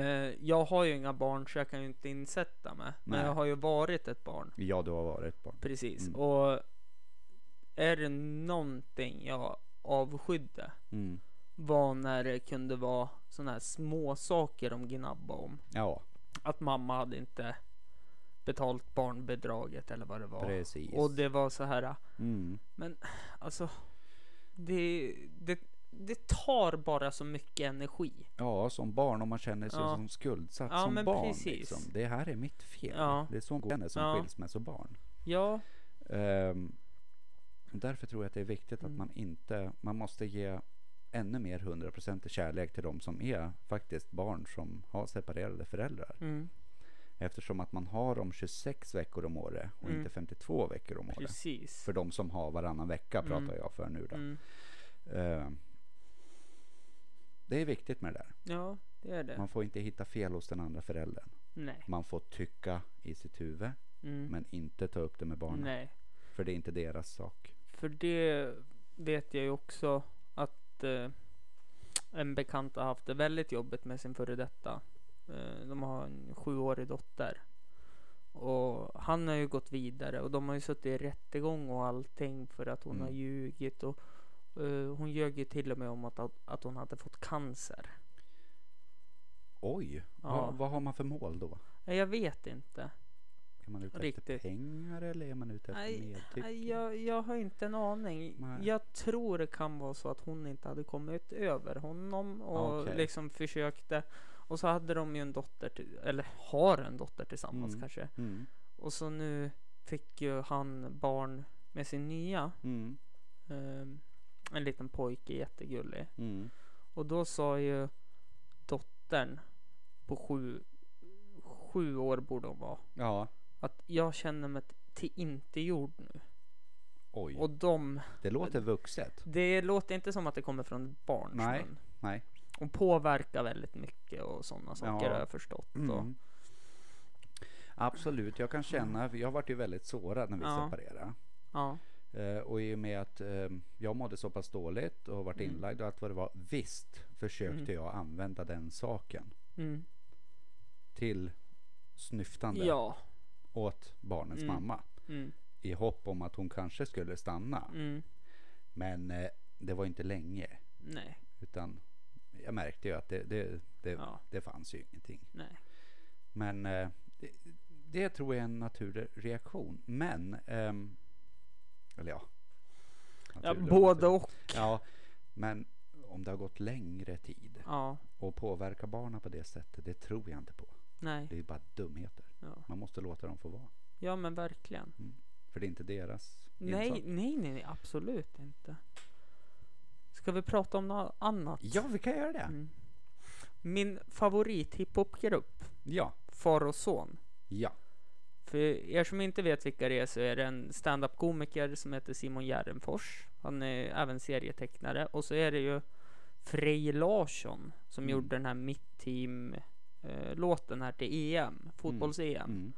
Speaker 3: jag har ju inga barn så jag kan ju inte insätta mig. Men
Speaker 4: Nej.
Speaker 3: jag har ju varit ett barn.
Speaker 4: Ja, du har varit barn.
Speaker 3: Precis.
Speaker 4: Mm.
Speaker 3: Och är det någonting jag avskydde
Speaker 4: Mm.
Speaker 3: var när det kunde vara såna här små saker de gnabba om.
Speaker 4: Ja,
Speaker 3: Att mamma hade inte betalt barnbidraget eller vad det var.
Speaker 4: precis.
Speaker 3: Och det var så här,
Speaker 4: Mm.
Speaker 3: men alltså det, det, det tar bara så mycket energi.
Speaker 4: Ja, som barn om man känner sig
Speaker 3: Ja.
Speaker 4: som skuldsatt
Speaker 3: Ja,
Speaker 4: som
Speaker 3: men
Speaker 4: barn.
Speaker 3: precis.
Speaker 4: Liksom. Det här är mitt fel.
Speaker 3: Ja.
Speaker 4: Det är så går det som
Speaker 3: Ja.
Speaker 4: skilsmässobarn.
Speaker 3: Ja,
Speaker 4: Ehm, och därför tror jag att det är viktigt att
Speaker 3: Mm.
Speaker 4: man inte, man måste ge ännu mer 100% kärlek till de som är faktiskt barn som har separerade föräldrar.
Speaker 3: mm,
Speaker 4: Eftersom att man har dem 26 veckor om året och
Speaker 3: Mm.
Speaker 4: inte 52 veckor om året.
Speaker 3: precis.
Speaker 4: För de som har varannan vecka pratar
Speaker 3: Mm.
Speaker 4: jag för nu då.
Speaker 3: Mm.
Speaker 4: Ehm, det är viktigt med det där.
Speaker 3: Ja, det är det.
Speaker 4: Man får inte hitta fel hos den andra föräldern.
Speaker 3: Nej.
Speaker 4: Man får tycka i sitt huvud
Speaker 3: Mm.
Speaker 4: men inte ta upp det med barnen.
Speaker 3: Nej.
Speaker 4: För det är inte deras sak.
Speaker 3: För det vet jag ju också att eh, en bekant har haft det väldigt jobbigt med sin före detta. Eh, de har en sjuårig dotter. Och han har ju gått vidare och de har ju suttit i rättegång och allting för att hon
Speaker 4: Mm.
Speaker 3: har ljugit. Och, eh, hon ljög ju till och med om att, att hon hade fått cancer.
Speaker 4: Oj,
Speaker 3: Ja.
Speaker 4: vad, vad har man för mål då?
Speaker 3: Jag vet inte.
Speaker 4: Är man ute efter
Speaker 3: Riktigt.
Speaker 4: pengar eller är man ute efter
Speaker 3: Nej,
Speaker 4: medtycke?
Speaker 3: nej, jag, jag har inte en aning.
Speaker 4: Nej.
Speaker 3: Jag tror det kan vara så att hon inte hade kommit över honom och
Speaker 4: Okej.
Speaker 3: liksom försökte. Och så hade de ju en dotter, till, eller har en dotter tillsammans
Speaker 4: Mm.
Speaker 3: kanske.
Speaker 4: Mm,
Speaker 3: Och så nu fick ju han barn med sin nya.
Speaker 4: mm,
Speaker 3: ehm, en liten pojke, jättegullig.
Speaker 4: mm.
Speaker 3: Och då sa ju dottern på sju, sju år borde hon vara.
Speaker 4: Ja,
Speaker 3: Att jag känner mig till inte gjord nu.
Speaker 4: oj.
Speaker 3: Och de
Speaker 4: det låter vuxet.
Speaker 3: Det låter inte som att det kommer från ett barns
Speaker 4: Nej,
Speaker 3: mun.
Speaker 4: nej.
Speaker 3: Och påverkar väldigt mycket och sådana saker
Speaker 4: Ja.
Speaker 3: har jag förstått. Och,
Speaker 4: Mm. Absolut, jag kan känna, jag har varit ju väldigt sårad när vi
Speaker 3: Ja.
Speaker 4: separerade.
Speaker 3: ja,
Speaker 4: Eh, och i och med att eh, jag mådde så pass dåligt och varit
Speaker 3: Mm.
Speaker 4: inlagd och allt vad det var. Visst försökte
Speaker 3: Mm.
Speaker 4: jag använda den saken
Speaker 3: mm.
Speaker 4: till snyftande
Speaker 3: ja,
Speaker 4: åt barnens
Speaker 3: Mm.
Speaker 4: mamma.
Speaker 3: mm,
Speaker 4: I hopp om att hon kanske skulle stanna.
Speaker 3: mm,
Speaker 4: Men eh, det var inte länge.
Speaker 3: nej,
Speaker 4: Utan jag märkte ju att det, det, det,
Speaker 3: Ja.
Speaker 4: det fanns ju ingenting.
Speaker 3: nej,
Speaker 4: Men eh, det, det tror jag är en naturlig reaktion. Men, ehm, eller ja.
Speaker 3: ja, både och.
Speaker 4: Ja, men om det har gått längre tid
Speaker 3: Ja,
Speaker 4: och påverka barnen på det sättet, det tror jag inte på.
Speaker 3: nej,
Speaker 4: Det är bara dumheter.
Speaker 3: ja,
Speaker 4: Man måste låta dem få vara.
Speaker 3: ja men verkligen.
Speaker 4: För det är inte deras
Speaker 3: Nej,
Speaker 4: ensak.
Speaker 3: nej, nej, nej, absolut inte. Ska vi prata om något annat?
Speaker 4: Ja, vi kan göra det.
Speaker 3: Mm. Min favorit hiphopgrupp,
Speaker 4: Ja,
Speaker 3: Far och Son.
Speaker 4: ja.
Speaker 3: För er som inte vet vilka det är så är det en stand-up komiker som heter Simon Gärdenfors. Han är även serietecknare och så är det ju Frej Larsson som
Speaker 4: Mm.
Speaker 3: gjorde den här Mitt Team eh, låten här till EM, fotbolls-EM.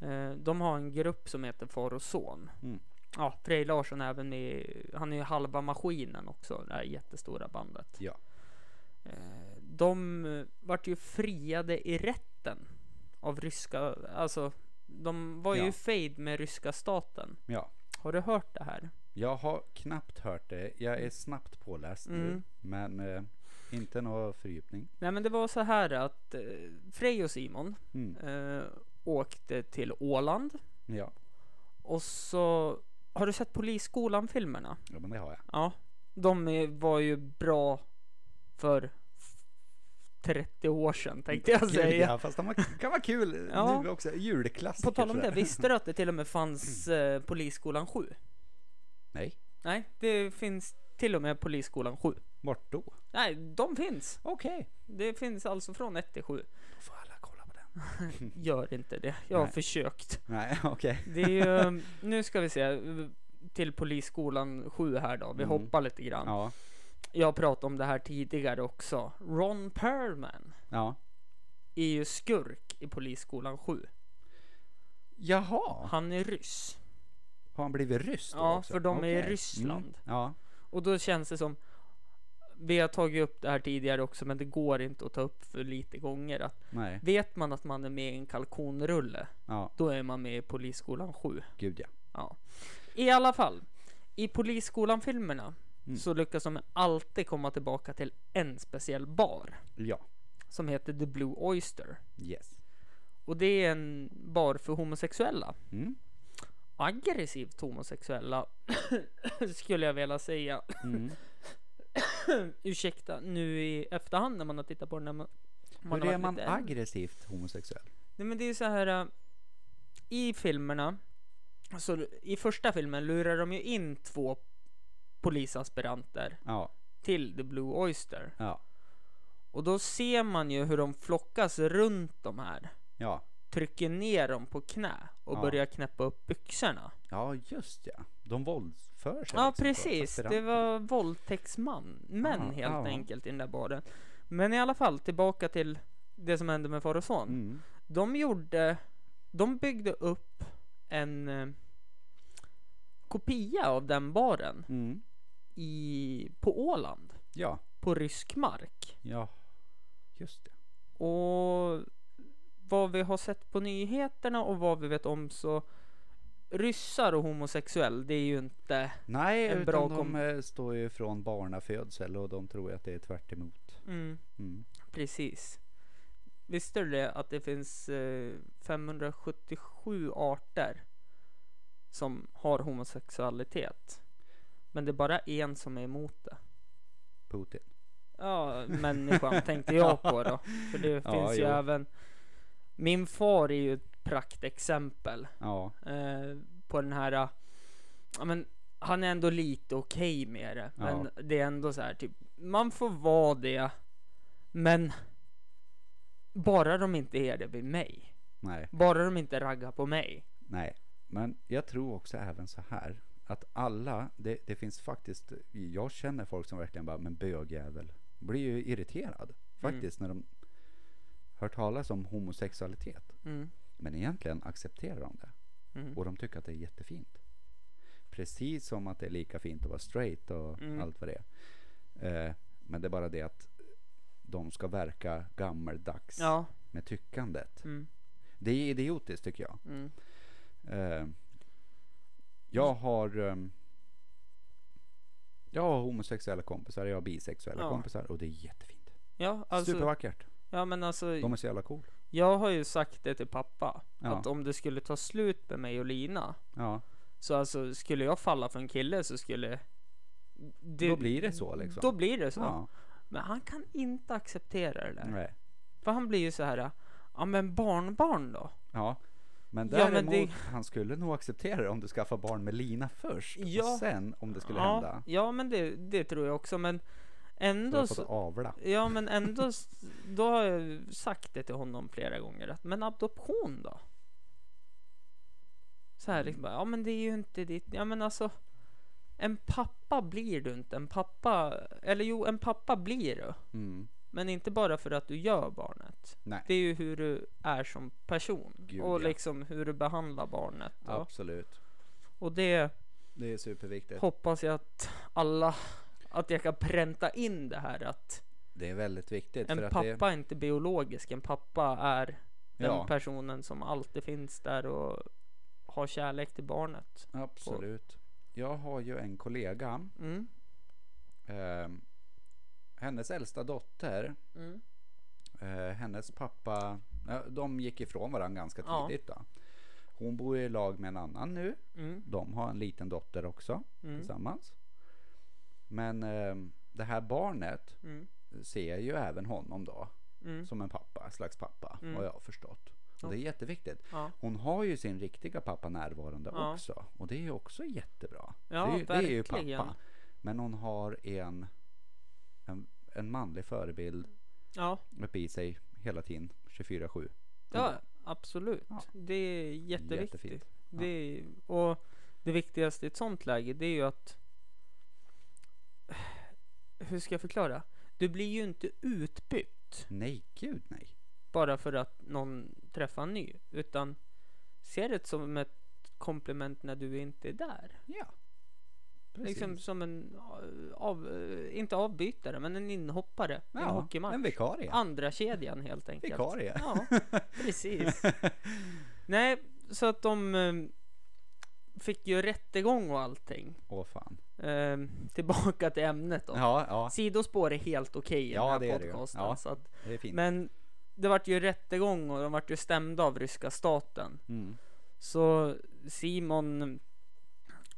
Speaker 4: Mm.
Speaker 3: Eh, de har en grupp som heter Far och Son.
Speaker 4: Mm.
Speaker 3: Ja, Frej Larsson även med, han är ju halva maskinen också, det här jättestora bandet.
Speaker 4: Ja.
Speaker 3: Eh, de eh, vart ju friade i rätten av ryska, alltså de var ju
Speaker 4: Ja.
Speaker 3: fejd med ryska staten.
Speaker 4: Ja.
Speaker 3: Har du hört det här?
Speaker 4: Jag har knappt hört det. Jag är snabbt påläst nu.
Speaker 3: Mm.
Speaker 4: Men eh, inte någon fördjupning.
Speaker 3: Nej men det var så här att eh, Frej och Simon
Speaker 4: Mm.
Speaker 3: eh, åkte till Åland
Speaker 4: Ja.
Speaker 3: och så har du sett Polisskolan filmerna?
Speaker 4: ja, men det har jag.
Speaker 3: Ja, de är, var ju bra för 30 år sedan tänkte jag säga.
Speaker 4: Ja, fast de kan vara kul
Speaker 3: Ja.
Speaker 4: nu också. Julklassiker.
Speaker 3: På tal om det, visste du att det till och med fanns eh, Polisskolan 7?
Speaker 4: Nej,
Speaker 3: Nej, det finns till och med Polisskolan 7.
Speaker 4: vart då?
Speaker 3: Nej, de finns.
Speaker 4: Okej.
Speaker 3: Det finns alltså från 1 till 7.
Speaker 4: Då
Speaker 3: Gör inte det. Jag har
Speaker 4: Nej.
Speaker 3: försökt.
Speaker 4: Nej, okej.
Speaker 3: Det är ju, nu ska vi se, till Polisskolan 7 här då. Vi
Speaker 4: Mm.
Speaker 3: hoppar lite grann.
Speaker 4: Ja.
Speaker 3: Jag pratat om det här tidigare också. Ron Perlman
Speaker 4: Ja.
Speaker 3: är ju skurk i Polisskolan 7.
Speaker 4: Jaha.
Speaker 3: Han är ryss.
Speaker 4: Har han blivit ryss då
Speaker 3: Ja,
Speaker 4: också?
Speaker 3: för de är i
Speaker 4: Okej.
Speaker 3: Ryssland.
Speaker 4: Mm. Ja.
Speaker 3: Och då känns det som vi har tagit upp det här tidigare också, men det går inte att ta upp för lite gånger. Att
Speaker 4: Nej.
Speaker 3: vet man att man är med i en kalkonrulle,
Speaker 4: Ja.
Speaker 3: då är man med i Polisskolan 7.
Speaker 4: Gud ja.
Speaker 3: Ja. I alla fall. I Polisskolan-filmerna
Speaker 4: Mm.
Speaker 3: så lyckas de alltid komma tillbaka till en speciell bar
Speaker 4: Ja.
Speaker 3: som heter The Blue Oyster.
Speaker 4: Yes.
Speaker 3: Och det är en bar för homosexuella.
Speaker 4: Mm.
Speaker 3: Aggressivt homosexuella skulle jag vilja säga.
Speaker 4: Mm.
Speaker 3: Ursäkta nu i efterhand när man har tittat på den. När man, man
Speaker 4: Hur är man
Speaker 3: lite
Speaker 4: aggressivt homosexuell?
Speaker 3: Nej men det är så här. äh, I filmerna. Så i första filmen lurar de ju in två polisaspiranter
Speaker 4: Ja.
Speaker 3: till The Blue Oyster.
Speaker 4: Ja.
Speaker 3: Och då ser man ju hur de flockas runt de här.
Speaker 4: Ja.
Speaker 3: Trycker ner dem på knä och
Speaker 4: Ja.
Speaker 3: börjar knäppa upp byxorna.
Speaker 4: Ja, just ja. De våldsför sig.
Speaker 3: Ja
Speaker 4: liksom
Speaker 3: precis, det var våldtäktsman, män
Speaker 4: Ja,
Speaker 3: helt
Speaker 4: ja.
Speaker 3: enkelt i den där baren. Men i alla fall tillbaka till det som hände med far och son.
Speaker 4: Mm.
Speaker 3: De gjorde, de byggde upp en eh, kopia av den baren
Speaker 4: Mm.
Speaker 3: i, på Åland,
Speaker 4: Ja.
Speaker 3: på rysk mark.
Speaker 4: Ja. Just det.
Speaker 3: Och vad vi har sett på nyheterna och vad vi vet om så ryssar och homosexuell, det är ju inte
Speaker 4: Nej,
Speaker 3: En
Speaker 4: utan
Speaker 3: bra
Speaker 4: de
Speaker 3: kom-
Speaker 4: eh, står ju från barnafödsel och de tror att det är tvärt emot.
Speaker 3: mm,
Speaker 4: Mm.
Speaker 3: Precis. Visste du det att det finns eh, 577 arter som har homosexualitet? Men det är bara en som är emot det.
Speaker 4: Putin.
Speaker 3: Ja, människan tänkte jag på då. För det
Speaker 4: Ja,
Speaker 3: finns ju
Speaker 4: jo.
Speaker 3: även Min far är ju praktexempel
Speaker 4: Ja.
Speaker 3: eh, på den här eh, Ja men han är ändå lite okej med det. Men det är ändå så här typ Man får vara det Men Bara de inte är det vid mig.
Speaker 4: Nej.
Speaker 3: Bara de inte raggar på mig.
Speaker 4: Nej. Men jag tror också även så här. Att alla, det, det finns faktiskt, jag känner folk som verkligen bara, men bögjävel. Blir ju irriterad. Faktiskt när de hör talas om homosexualitet.
Speaker 3: Mm.
Speaker 4: Men egentligen accepterar de det.
Speaker 3: Mm.
Speaker 4: Och de tycker att det är jättefint. Precis som att det är lika fint att vara straight och
Speaker 3: Mm.
Speaker 4: allt vad det är. Eh, men det är bara det att de ska verka gammeldags
Speaker 3: Ja.
Speaker 4: med tyckandet.
Speaker 3: Mm.
Speaker 4: Det är idiotiskt tycker jag.
Speaker 3: Mm.
Speaker 4: Eh, jag har ehm, jag har homosexuella kompisar, jag har bisexuella
Speaker 3: Ja.
Speaker 4: kompisar och det är jättefint.
Speaker 3: Ja, alltså.
Speaker 4: Supervackert.
Speaker 3: Ja, men alltså.
Speaker 4: De är så jävla cool.
Speaker 3: Jag har ju sagt det till pappa.
Speaker 4: Ja.
Speaker 3: Att om det skulle ta slut med mig och Lina.
Speaker 4: Ja,
Speaker 3: Så alltså skulle jag falla för en kille så skulle. Det,
Speaker 4: då blir det så liksom.
Speaker 3: Då blir det så.
Speaker 4: Ja,
Speaker 3: Men han kan inte acceptera det där.
Speaker 4: nej.
Speaker 3: För han blir ju så här. Ja men barnbarn då?
Speaker 4: Ja. Men
Speaker 3: Ja,
Speaker 4: däremot,
Speaker 3: men det-
Speaker 4: han skulle nog acceptera det om du skaffar barn med Lina först.
Speaker 3: Ja.
Speaker 4: Och sen om det skulle
Speaker 3: ja,
Speaker 4: hända.
Speaker 3: Ja men det, det tror jag också. Men ändå så.
Speaker 4: avla.
Speaker 3: Ja men ändå. Då har jag sagt det till honom flera gånger. Att, men adoption då? Så här liksom. bara, Ja men det är ju inte ditt. Ja men alltså. En pappa blir du inte. En pappa. Eller jo en pappa blir du.
Speaker 4: Mm.
Speaker 3: Men inte bara för att du gör barnet.
Speaker 4: Nej,
Speaker 3: Det är ju hur du är som person.
Speaker 4: Gud,
Speaker 3: och
Speaker 4: ja.
Speaker 3: liksom hur du behandlar barnet. Och,
Speaker 4: absolut.
Speaker 3: och det
Speaker 4: Det är superviktigt.
Speaker 3: hoppas jag att alla, att jag kan pränta in det här att
Speaker 4: Det är väldigt viktigt.
Speaker 3: en pappa är inte biologisk. En pappa är den
Speaker 4: Ja.
Speaker 3: personen som alltid finns där och har kärlek till barnet.
Speaker 4: Absolut. Jag har ju en kollega.
Speaker 3: Mm.
Speaker 4: Eh, hennes äldsta dotter.
Speaker 3: Mm.
Speaker 4: Eh, hennes pappa. Ja, de gick ifrån varandra ganska
Speaker 3: Ja.
Speaker 4: tidigt. Då. Hon bor i lag med en annan nu.
Speaker 3: Mm.
Speaker 4: De har en liten dotter också
Speaker 3: Mm.
Speaker 4: tillsammans. Men eh, det här barnet
Speaker 3: Mm.
Speaker 4: ser ju även honom då
Speaker 3: Mm.
Speaker 4: som en pappa, slags pappa,
Speaker 3: Mm.
Speaker 4: vad jag har förstått. Och det är jätteviktigt.
Speaker 3: Ja.
Speaker 4: Hon har ju sin riktiga pappa närvarande
Speaker 3: Ja.
Speaker 4: också. Och det är ju också jättebra.
Speaker 3: Ja,
Speaker 4: det, är, ju- det är ju
Speaker 3: verkligen.
Speaker 4: pappa. Men hon har en, en, en manlig förebild
Speaker 3: Ja,
Speaker 4: uppe i sig hela tiden, 24-7.
Speaker 3: ja absolut.
Speaker 4: Ja.
Speaker 3: Det är jätteviktigt. Det är, och det viktigaste i ett sånt läge det är ju att hur ska jag förklara? Du blir ju inte utbytt
Speaker 4: Nej, gud nej.
Speaker 3: bara för att någon träffar en ny utan ser det som ett komplement när du inte är där.
Speaker 4: Ja. Precis.
Speaker 3: Liksom som en av, inte avbytare men en inhoppare i en
Speaker 4: ja,
Speaker 3: hockeymatch.
Speaker 4: en vikarie.
Speaker 3: Andra kedjan helt enkelt.
Speaker 4: Vikarie.
Speaker 3: Ja, precis. Nej, så att de eh, fick ju rättegång och allting.
Speaker 4: Åh fan.
Speaker 3: Ehm, tillbaka till ämnet då.
Speaker 4: Ja, ja,
Speaker 3: Sidospår är helt okej i
Speaker 4: Ja,
Speaker 3: den här
Speaker 4: det är det ju.
Speaker 3: podcasten.
Speaker 4: Ja.
Speaker 3: Så att,
Speaker 4: det är fint.
Speaker 3: men det vart ju rättegång och de vart ju stämda av ryska staten.
Speaker 4: Mm.
Speaker 3: Så Simon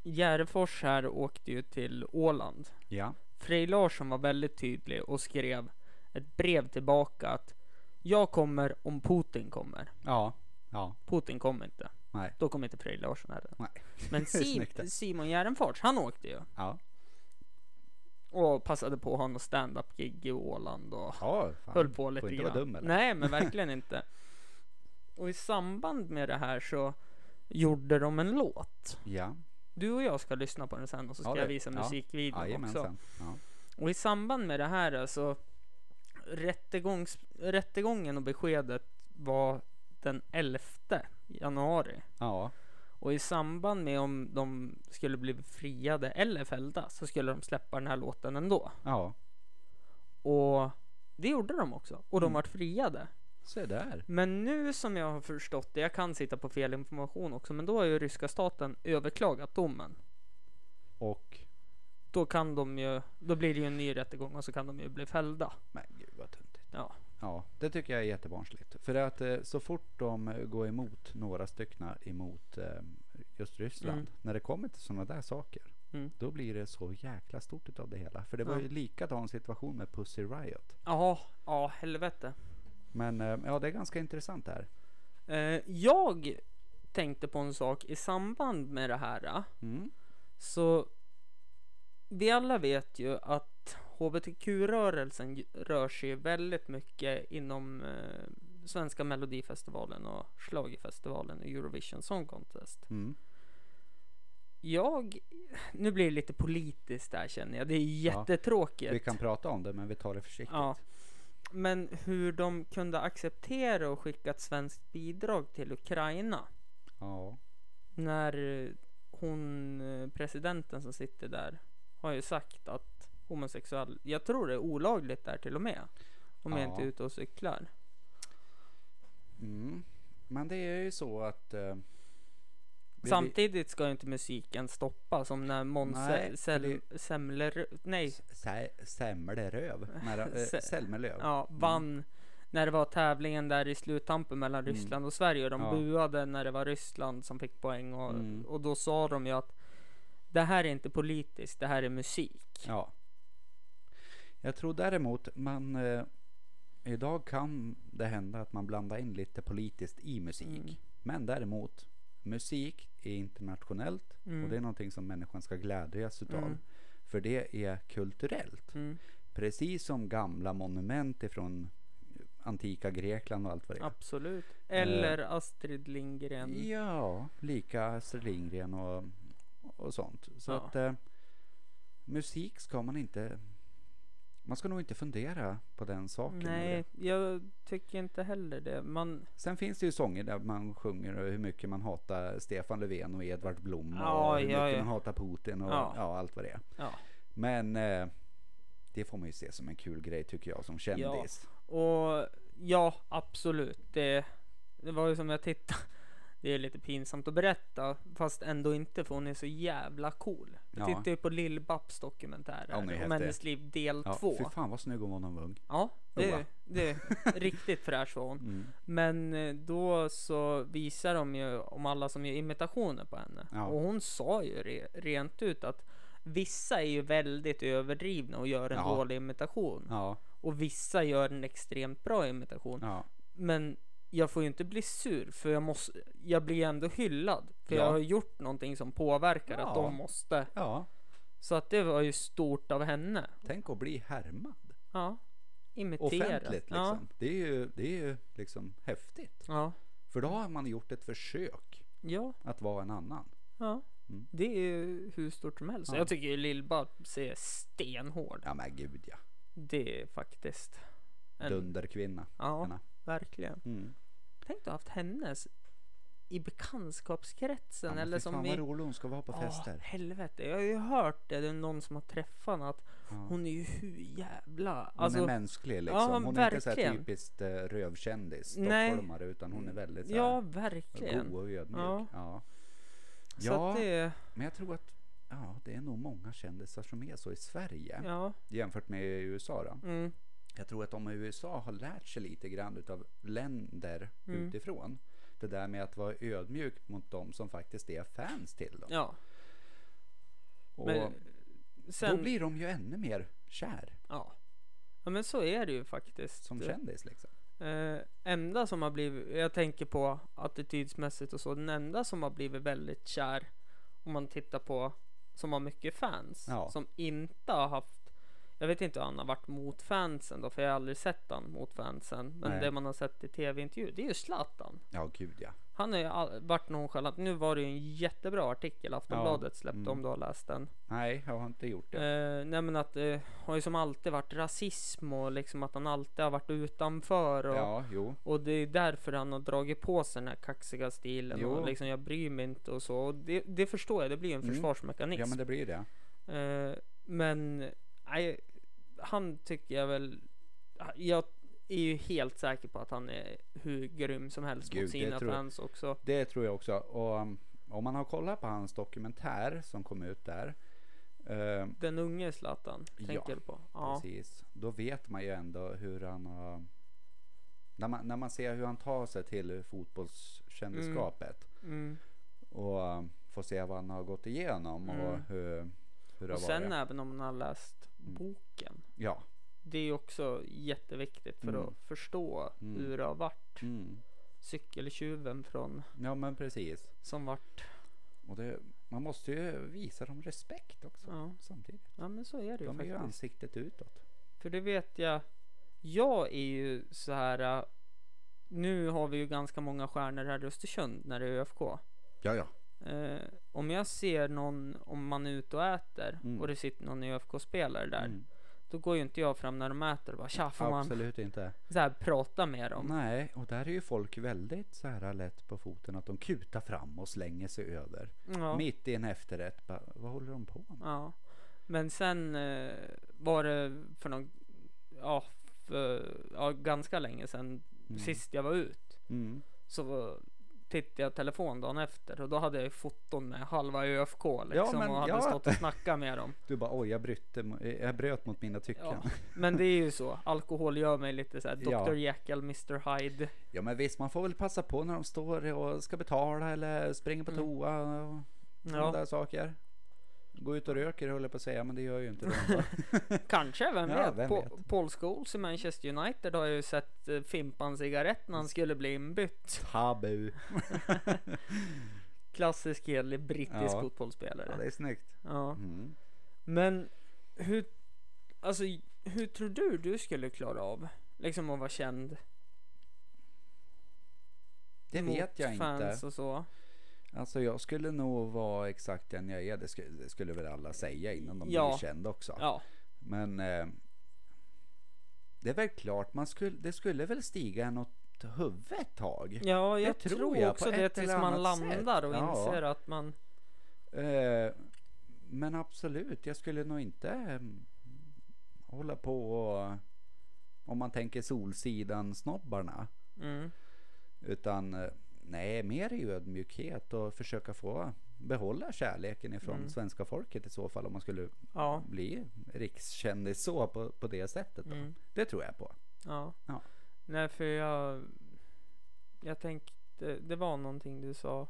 Speaker 3: Järfors här åkte ju till Åland.
Speaker 4: Ja,
Speaker 3: Frej Larsson var väldigt tydlig och skrev ett brev tillbaka att jag kommer om Putin kommer.
Speaker 4: ja, ja,
Speaker 3: Putin kommer inte.
Speaker 4: Nej,
Speaker 3: Då kommer inte Frej Larsson heller.
Speaker 4: nej.
Speaker 3: Men. Sim- Simon Gärdenfors, han åkte ju.
Speaker 4: Ja,
Speaker 3: Och passade på att ha något stand-up gig i Åland och
Speaker 4: ja fan.
Speaker 3: höll på lite
Speaker 4: Får inte vara dum eller?
Speaker 3: Nej, men verkligen inte. Och i samband med det här så gjorde de en låt.
Speaker 4: Ja,
Speaker 3: Du och jag ska lyssna på den sen och så ska
Speaker 4: Ja,
Speaker 3: jag visa
Speaker 4: ja.
Speaker 3: musikvideon också.
Speaker 4: jajamensan. Ja.
Speaker 3: Och i samband med det här alltså rättegångs, rättegången och beskedet var den 11 januari.
Speaker 4: ja,
Speaker 3: Och i samband med om de skulle bli friade eller fällda så skulle de släppa den här låten ändå.
Speaker 4: ja,
Speaker 3: Och det gjorde de också. Och de
Speaker 4: Mm.
Speaker 3: vart friade.
Speaker 4: se där.
Speaker 3: Men nu som jag har förstått det, jag kan sitta på fel information också, men då har ju ryska staten överklagat domen.
Speaker 4: Och,
Speaker 3: Då kan de ju, då blir det ju en ny rättegång och så kan de ju bli fällda.
Speaker 4: men gud vad töntigt.
Speaker 3: Ja.
Speaker 4: Ja, det tycker jag är jättebarnsligt. För att eh, så fort de eh, går emot några stycken emot eh, just Ryssland,
Speaker 3: Mm.
Speaker 4: när det kommer till sådana där saker,
Speaker 3: Mm.
Speaker 4: då blir det så jäkla stort utav det hela. För det var
Speaker 3: Ja.
Speaker 4: ju likadan situation med Pussy Riot.
Speaker 3: Ja, ja helvete.
Speaker 4: Men eh, ja, det är ganska intressant det här.
Speaker 3: Jag tänkte på en sak i samband med det här.
Speaker 4: Mm.
Speaker 3: Så vi alla vet ju att hbtq-rörelsen ju- rör sig väldigt mycket inom eh, svenska melodifestivalen och schlagerfestivalen och Eurovision Song Contest.
Speaker 4: Mm.
Speaker 3: Jag, nu blir det lite politiskt där känner jag. Det är jättetråkigt.
Speaker 4: Vi kan prata om det, men vi tar det försiktigt.
Speaker 3: Ja. Men hur de kunde acceptera och skicka ett svenskt bidrag till Ukraina
Speaker 4: Ja.
Speaker 3: när eh, hon, eh, presidenten som sitter där, har ju sagt att homosexuell, jag tror det är olagligt där till och med. Om jag
Speaker 4: Ja.
Speaker 3: inte är ute och cyklar.
Speaker 4: Mm. Men det är ju så att... Eh,
Speaker 3: Samtidigt ska ju inte musiken stoppa som när Måns
Speaker 4: nej, Semleröv. Nej, då, eh, Selmelöv.
Speaker 3: ja, vann när det var tävlingen där i sluttampen mellan
Speaker 4: Mm.
Speaker 3: Ryssland och Sverige och de
Speaker 4: Ja.
Speaker 3: buade när det var Ryssland som fick poäng och,
Speaker 4: Mm.
Speaker 3: och då sa de ju att det här är inte politiskt, det här är musik.
Speaker 4: Ja. Jag tror däremot man eh, idag kan det hända att man blandar in lite politiskt i musik.
Speaker 3: Mm.
Speaker 4: Men däremot musik är internationellt
Speaker 3: Mm.
Speaker 4: och det är någonting som människan ska glädjas utav.
Speaker 3: Mm.
Speaker 4: För det är kulturellt.
Speaker 3: Mm.
Speaker 4: Precis som gamla monument ifrån antika Grekland och allt vad det är.
Speaker 3: Absolut. Eller Astrid Lindgren.
Speaker 4: Ja, lika Astrid Lindgren och, och sånt. Så
Speaker 3: Ja.
Speaker 4: att eh, musik ska man inte man ska nog inte fundera på den saken.
Speaker 3: Nej, jag tycker inte heller det. Man,
Speaker 4: Sen finns det ju sånger där man sjunger hur mycket man hatar Stefan Löfven och Edvard Blom
Speaker 3: Ja,
Speaker 4: och hur
Speaker 3: ja,
Speaker 4: mycket
Speaker 3: ja.
Speaker 4: man hatar Putin och
Speaker 3: Ja.
Speaker 4: ja. allt vad det är.
Speaker 3: ja.
Speaker 4: Men eh, det får man ju se som en kul grej tycker jag som kändis.
Speaker 3: Och ja, absolut. Det, det var ju som jag tittade. Det är lite pinsamt att berätta, fast ändå inte för hon är så jävla cool. Jag
Speaker 4: Ja.
Speaker 3: tittade ju på Lill-Babs dokumentär
Speaker 4: Ja, hon är
Speaker 3: här, om hennes liv del
Speaker 4: Ja,
Speaker 3: två.
Speaker 4: fy fan vad snygg hon var när hon var ung.
Speaker 3: Ja, det,
Speaker 4: Oa.
Speaker 3: det är riktigt fräsch var hon.
Speaker 4: Mm.
Speaker 3: Men eh, då så visar de ju om alla som gör imitationer på henne.
Speaker 4: Ja.
Speaker 3: Och hon sa ju re, rent ut att vissa är ju väldigt överdrivna och gör en
Speaker 4: Ja.
Speaker 3: dålig imitation.
Speaker 4: Ja,
Speaker 3: Och vissa gör en extremt bra imitation.
Speaker 4: ja,
Speaker 3: Men jag får ju inte bli sur för jag måste, jag blir ändå hyllad. För
Speaker 4: Ja.
Speaker 3: jag har gjort någonting som påverkar att
Speaker 4: Ja.
Speaker 3: de måste.
Speaker 4: ja.
Speaker 3: Så att det var ju stort av henne.
Speaker 4: Tänk att bli härmad.
Speaker 3: Ja. Imitera.
Speaker 4: Offentligt liksom. Det är ju, det är ju liksom häftigt.
Speaker 3: Ja.
Speaker 4: För då har man gjort ett försök
Speaker 3: Ja.
Speaker 4: att vara en annan.
Speaker 3: Ja.
Speaker 4: Mm.
Speaker 3: Det är ju hur stort som helst.
Speaker 4: Ja.
Speaker 3: Jag tycker ju Lill-Babs är stenhård.
Speaker 4: Ja men gud ja.
Speaker 3: Det är faktiskt. En,
Speaker 4: Dunderkvinna.
Speaker 3: ja, verkligen.
Speaker 4: Mm.
Speaker 3: Tänk du haft hennes i bekantskapskretsen
Speaker 4: Ja,
Speaker 3: eller som
Speaker 4: fan
Speaker 3: i...
Speaker 4: vad rolig hon ska vara på
Speaker 3: Åh,
Speaker 4: fester.
Speaker 3: helvete, jag har ju hört det. Det är någon som har träffat henne att
Speaker 4: Ja.
Speaker 3: hon är ju hur jävla...
Speaker 4: Hon
Speaker 3: Alltså,
Speaker 4: är mänsklig liksom.
Speaker 3: ja,
Speaker 4: hon är inte så här
Speaker 3: verkligen.
Speaker 4: typiskt uh, rövkändis, stockholmare, utan hon är väldigt så
Speaker 3: ja,
Speaker 4: här,
Speaker 3: verkligen.
Speaker 4: god och ödmjuk.
Speaker 3: Ja.
Speaker 4: Ja. Ja.
Speaker 3: att det,
Speaker 4: Men jag tror att ja, det är nog många kändisar som är så i Sverige
Speaker 3: ja.
Speaker 4: jämfört med i USA. Då.
Speaker 3: Mm,
Speaker 4: Jag tror att de i USA har lärt sig lite grann utav länder
Speaker 3: Mm.
Speaker 4: utifrån. Det där med att vara ödmjuk mot dem som faktiskt är fans till dem.
Speaker 3: ja.
Speaker 4: Och
Speaker 3: Men sen,
Speaker 4: då blir de ju ännu mer kär
Speaker 3: ja. ja, men så är det ju faktiskt.
Speaker 4: som kändis liksom.
Speaker 3: Eh, enda som har blivit, jag tänker på attitydsmässigt och så, den enda som har blivit väldigt kär om man tittar på som har mycket fans
Speaker 4: Ja.
Speaker 3: som inte har haft jag vet inte hur han har varit mot fansen då för jag har aldrig sett han mot fansen men
Speaker 4: Nej.
Speaker 3: det man har sett i tv-intervjuer det är ju Zlatan
Speaker 4: Ja, gud ja.
Speaker 3: han har ju all, varit nonchalant nu var det ju en jättebra artikel Aftonbladet släppte
Speaker 4: mm.
Speaker 3: om du har läst den
Speaker 4: Nej, jag har inte gjort det.
Speaker 3: Eh, nej men att det har ju som alltid varit rasism och liksom att han alltid har varit utanför och,
Speaker 4: Ja, jo.
Speaker 3: och det är därför han har dragit på sig den här kaxiga stilen
Speaker 4: Jo.
Speaker 3: och liksom jag bryr mig inte och så. Och det, det förstår jag, det blir en
Speaker 4: Mm.
Speaker 3: försvarsmekanism.
Speaker 4: Ja, men det blir det.
Speaker 3: Eh, men nej, han tycker jag väl, jag är ju helt säker på att han är hur grym som helst
Speaker 4: Gud,
Speaker 3: mot sina
Speaker 4: jag.
Speaker 3: fans också.
Speaker 4: Det tror jag också. Och um, om man har kollat på hans dokumentär som kom ut där. eh,
Speaker 3: Den unge Zlatan, tänker
Speaker 4: Ja,
Speaker 3: du på? Ja.
Speaker 4: Precis. Då vet man ju ändå hur han har... När man, när man ser hur han tar sig till fotbollskändisskapet
Speaker 3: Mm.
Speaker 4: och um, får se vad han har gått igenom och
Speaker 3: Mm.
Speaker 4: hur, hur det
Speaker 3: Och
Speaker 4: har
Speaker 3: sen
Speaker 4: varit.
Speaker 3: även om man har läst
Speaker 4: Mm.
Speaker 3: Boken.
Speaker 4: Ja.
Speaker 3: Det är också jätteviktigt för
Speaker 4: Mm.
Speaker 3: att förstå
Speaker 4: Mm.
Speaker 3: hur det har varit.
Speaker 4: Mm.
Speaker 3: Cykeltjuven från
Speaker 4: ja, men precis.
Speaker 3: som vart.
Speaker 4: Och det, man måste ju visa dem respekt också
Speaker 3: Ja,
Speaker 4: samtidigt.
Speaker 3: ja men så är det ju
Speaker 4: De är ju
Speaker 3: faktiskt.
Speaker 4: ansiktet utåt.
Speaker 3: För det vet jag. Jag är ju så här. äh, Nu har vi ju ganska många stjärnor här i Östersund när det är ÖFK.
Speaker 4: Ja, ja.
Speaker 3: Eh, om jag ser någon, om man är ute och äter
Speaker 4: Mm.
Speaker 3: och det sitter någon ÖFK-spelare där.
Speaker 4: Mm.
Speaker 3: Då går ju inte jag fram när de äter och bara tja får man
Speaker 4: Absolut inte.
Speaker 3: så här, prata med dem.
Speaker 4: Nej, och där är ju folk väldigt så här lätt på foten att de kutar fram och slänger sig över.
Speaker 3: Ja.
Speaker 4: Mitt i en efterrätt. Bara, vad håller de på med?
Speaker 3: Ja, men sen eh, var det för någon, ja, för, ja ganska länge sedan
Speaker 4: Mm.
Speaker 3: sist jag var ut
Speaker 4: Mm.
Speaker 3: så tittade jag telefon dagen efter och då hade jag ju foton med halva ÖFK liksom
Speaker 4: men-
Speaker 3: och hade
Speaker 4: ja.
Speaker 3: stått och snackat med dem.
Speaker 4: Du bara oj, jag, brytte, jag bröt mot mina tycken.
Speaker 3: Ja,
Speaker 4: Ja.
Speaker 3: men det är ju så. Alkohol gör mig lite så här
Speaker 4: Ja.
Speaker 3: Dr Jekyll, Mr Hyde.
Speaker 4: men visst, man får väl passa på när de står och ska betala eller springer på
Speaker 3: Mm.
Speaker 4: toa och sådana
Speaker 3: Ja,
Speaker 4: där saker. Gå ut och röker höll jag på att säga, men det gör ju inte de.
Speaker 3: kanske, vem
Speaker 4: Ja,
Speaker 3: vet?
Speaker 4: vem
Speaker 3: Pa-
Speaker 4: vet?
Speaker 3: Paul Scholes i Manchester United har ju sett eh, Fimpan cigarett när han skulle bli inbytt.
Speaker 4: Tabu.
Speaker 3: Klassisk hederlig brittisk
Speaker 4: Ja.
Speaker 3: fotbollsspelare.
Speaker 4: Ja, det är snyggt.
Speaker 3: Ja.
Speaker 4: Mm.
Speaker 3: Men hur, alltså hur tror du du skulle klara av liksom att vara känd?
Speaker 4: Det
Speaker 3: mot
Speaker 4: vet jag
Speaker 3: fans
Speaker 4: inte.
Speaker 3: och så.
Speaker 4: Alltså jag skulle nog vara exakt den jag är. Det skulle, det skulle väl alla säga innan de
Speaker 3: Ja.
Speaker 4: blir kända också.
Speaker 3: Ja,
Speaker 4: Men eh, det är väl klart, man skulle, det skulle väl stiga en åt huvudet ett tag.
Speaker 3: ja jag
Speaker 4: Det tror
Speaker 3: tror,
Speaker 4: jag,
Speaker 3: också det tills man
Speaker 4: sätt.
Speaker 3: landar och
Speaker 4: Ja.
Speaker 3: inser att man
Speaker 4: Eh, men absolut, jag skulle nog inte eh, hålla på och om man tänker Solsidan snobbarna.
Speaker 3: mm,
Speaker 4: Utan eh, nej, mer i ödmjukhet och försöka få behålla kärleken ifrån
Speaker 3: Mm.
Speaker 4: svenska folket i så fall om man skulle
Speaker 3: ja,
Speaker 4: bli rikskändis så på, på det sättet.
Speaker 3: Mm.
Speaker 4: Det tror jag på.
Speaker 3: ja.
Speaker 4: Ja.
Speaker 3: Nej, för jag jag tänkte det var någonting du sa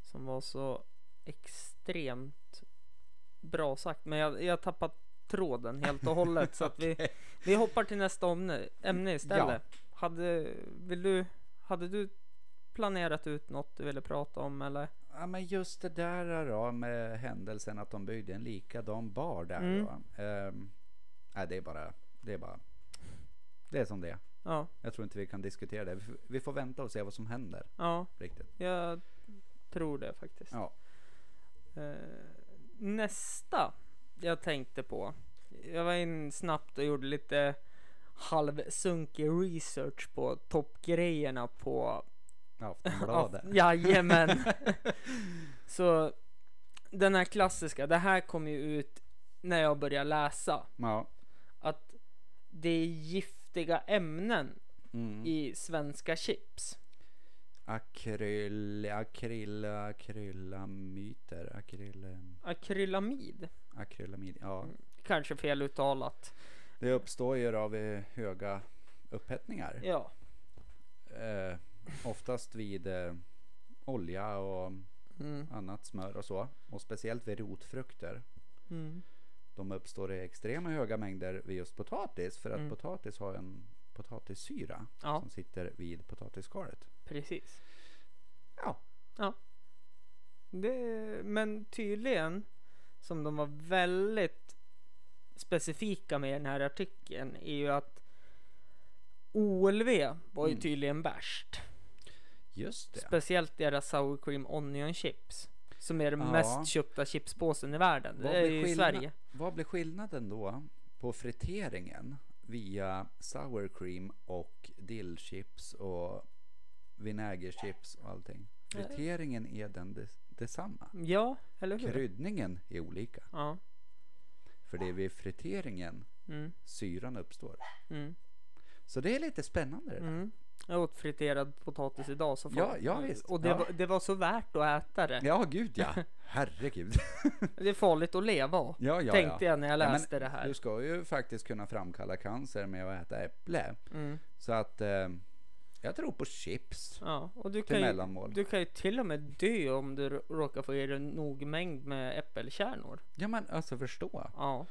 Speaker 3: som var så extremt bra sagt, men jag, jag tappat tråden helt och hållet så att vi Vi hoppar till nästa ämne, ämne istället. Hade, vill du, hade du planerat ut något du ville prata om eller?
Speaker 4: Ja, men just det där då med händelsen att de byggde en likadan bar där
Speaker 3: Mm.
Speaker 4: då. Ehm, nej, det är bara, det är bara, det är som det är.
Speaker 3: Ja,
Speaker 4: Jag tror inte vi kan diskutera det. Vi får, vänta och se vad som händer
Speaker 3: ja,
Speaker 4: riktigt.
Speaker 3: jag tror det faktiskt.
Speaker 4: Ja.
Speaker 3: Eh, nästa jag tänkte på. Jag var in snabbt och gjorde lite halvsunkig research på toppgrejerna på
Speaker 4: Aftonbladet.
Speaker 3: Ja, jajamän. Så den här klassiska, det här kom ju ut när jag började läsa.
Speaker 4: Ja.
Speaker 3: Att det är giftiga ämnen
Speaker 4: Mm.
Speaker 3: i svenska chips.
Speaker 4: Akryl, akryl, akryllamyter, akryl,
Speaker 3: Akrylamid.
Speaker 4: akrylamid. Ja,
Speaker 3: Kanske fel uttalat.
Speaker 4: det uppstår ju av eh, höga upphettningar.
Speaker 3: Ja.
Speaker 4: Eh, oftast vid eh, olja och
Speaker 3: Mm.
Speaker 4: annat smör och så. Och speciellt vid rotfrukter.
Speaker 3: Mm.
Speaker 4: De uppstår i extrema höga mängder vid just potatis. För att
Speaker 3: Mm.
Speaker 4: potatis har en potatissyra
Speaker 3: Ja.
Speaker 4: som sitter vid potatisskalet.
Speaker 3: Precis.
Speaker 4: Ja,
Speaker 3: Ja. Det, men tydligen, som de var väldigt specifika med i den här artikeln, är ju att OLV var ju
Speaker 4: Mm.
Speaker 3: tydligen värst.
Speaker 4: Just det.
Speaker 3: Speciellt deras sour cream onion chips. Som är den
Speaker 4: Ja.
Speaker 3: mest köpta chipspåsen i världen.
Speaker 4: Vad
Speaker 3: Det är ju i Sverige.
Speaker 4: Vad blir skillnaden då på friteringen via sour cream och dillchips och vinägerchips och allting? Friteringen är den des, detsamma.
Speaker 3: Ja, eller hur?
Speaker 4: Kryddningen är olika.
Speaker 3: Ja.
Speaker 4: För det är vid friteringen
Speaker 3: Mm.
Speaker 4: syran uppstår.
Speaker 3: Mm.
Speaker 4: Så det är lite spännande det där.
Speaker 3: Mm. Jag åt friterad potatis idag så
Speaker 4: Ja, ja, visst.
Speaker 3: Och det,
Speaker 4: Ja.
Speaker 3: var, det var så värt att äta det.
Speaker 4: Ja, gud ja. Herregud.
Speaker 3: Det är farligt att leva.
Speaker 4: Ja, ja,
Speaker 3: Tänkte
Speaker 4: ja.
Speaker 3: jag när jag
Speaker 4: Ja,
Speaker 3: läste det här.
Speaker 4: Du ska ju faktiskt kunna framkalla cancer med att äta äpple.
Speaker 3: Mm.
Speaker 4: Så att eh, jag tror på chips
Speaker 3: Ja, och du
Speaker 4: till
Speaker 3: kan, ju,
Speaker 4: mellanmål.
Speaker 3: du kan ju till och med dö om du råkar få i dig nog mängd med äppelkärnor.
Speaker 4: Ja men alltså förstå.
Speaker 3: Ja.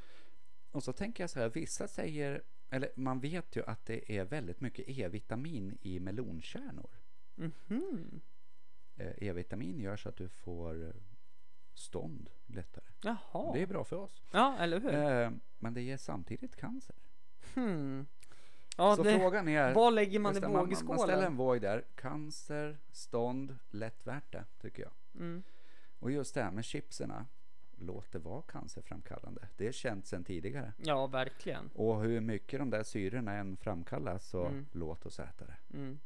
Speaker 4: Och så tänker jag så här, vissa säger, eller man vet ju att det är väldigt mycket E-vitamin i melonkärnor.
Speaker 3: Mhm.
Speaker 4: Eh, E-vitamin gör så att du får eh, stånd lättare.
Speaker 3: Jaha.
Speaker 4: Det är bra för oss.
Speaker 3: Ja, eller hur?
Speaker 4: Eh, men det ger samtidigt cancer.
Speaker 3: Hmm. Ja,
Speaker 4: så
Speaker 3: det,
Speaker 4: frågan är,
Speaker 3: vad lägger man i
Speaker 4: det, man, man ställer
Speaker 3: vågskålen?
Speaker 4: en våg där. Cancer, stånd, lätt värt det tycker jag.
Speaker 3: Mm.
Speaker 4: Och just det här med chipserna. Låt det vara cancerframkallande. Det är känt sedan tidigare.
Speaker 3: Ja, verkligen.
Speaker 4: Och hur mycket de där syrorna än framkallas så
Speaker 3: Mm.
Speaker 4: låt oss äta det.
Speaker 3: Mm.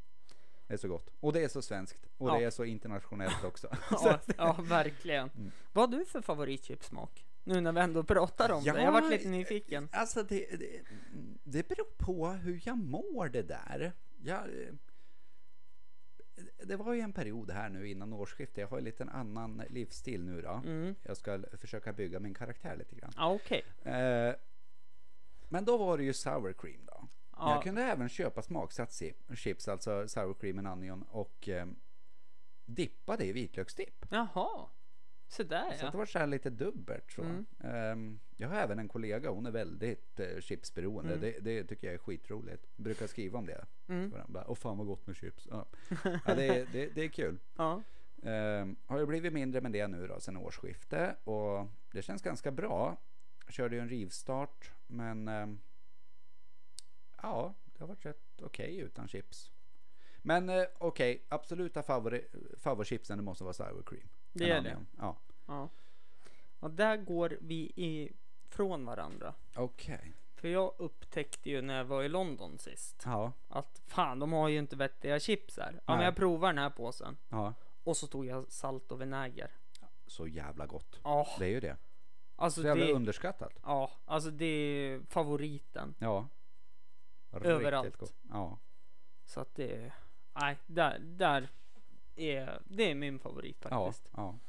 Speaker 4: Det är så gott. Och det är så svenskt. Och
Speaker 3: Ja.
Speaker 4: det är så internationellt också.
Speaker 3: Ja, ja, verkligen.
Speaker 4: Mm.
Speaker 3: Vad har du för favoritchipsmak? Nu när vi ändå pratar om det. Jag varit lite nyfiken.
Speaker 4: Alltså det, det, det beror på hur jag mår det där. Jag, eh, det var ju en period här nu innan årsskiftet. Jag har ju lite en annan livsstil nu då.
Speaker 3: Mm.
Speaker 4: Jag ska försöka bygga min karaktär lite grann.
Speaker 3: Ja, okej.
Speaker 4: Eh, men då var det ju sour cream då.
Speaker 3: Ja.
Speaker 4: Jag kunde även köpa smaksatt chips, alltså sour cream and onion och eh, dippa det i vitlöksdipp.
Speaker 3: Jaha. Så där
Speaker 4: Så
Speaker 3: ja.
Speaker 4: att det var så här lite dubbelt så.
Speaker 3: Mm.
Speaker 4: Ehm, jag har även en kollega, hon är väldigt eh, chipsberoende.
Speaker 3: Mm.
Speaker 4: Det, det tycker jag är skitroligt. Brukar skriva om det.
Speaker 3: Mm.
Speaker 4: Så bara, Åh fan vad gott med chips. Ja. Ja, det, är- det, det är kul.
Speaker 3: Ja.
Speaker 4: Ehm, har ju blivit mindre med det nu då sen årsskifte och det känns ganska bra. Jag körde ju en rivstart men ehm, ja, det har varit rätt okej utan chips. Men eh, okej, absoluta favori, favoritchipsen det måste vara sour cream.
Speaker 3: Det är det.
Speaker 4: Ja,
Speaker 3: Ja. Och där går vi ifrån varandra.
Speaker 4: okej.
Speaker 3: För jag upptäckte ju när jag var i London sist
Speaker 4: Ja,
Speaker 3: att fan, de har ju inte vettiga chips här. Ja, men jag provar den här påsen.
Speaker 4: ja.
Speaker 3: Och så tog jag salt och vinäger.
Speaker 4: Så jävla gott.
Speaker 3: Ja,
Speaker 4: Det är ju det.
Speaker 3: alltså
Speaker 4: Så jävla
Speaker 3: det,
Speaker 4: underskattat.
Speaker 3: ja, alltså det är favoriten.
Speaker 4: Ja. Riktigt
Speaker 3: Överallt.
Speaker 4: gott. Ja.
Speaker 3: Så att det, nej, där, där är, det är min favorit
Speaker 4: Ja,
Speaker 3: faktiskt.
Speaker 4: ja.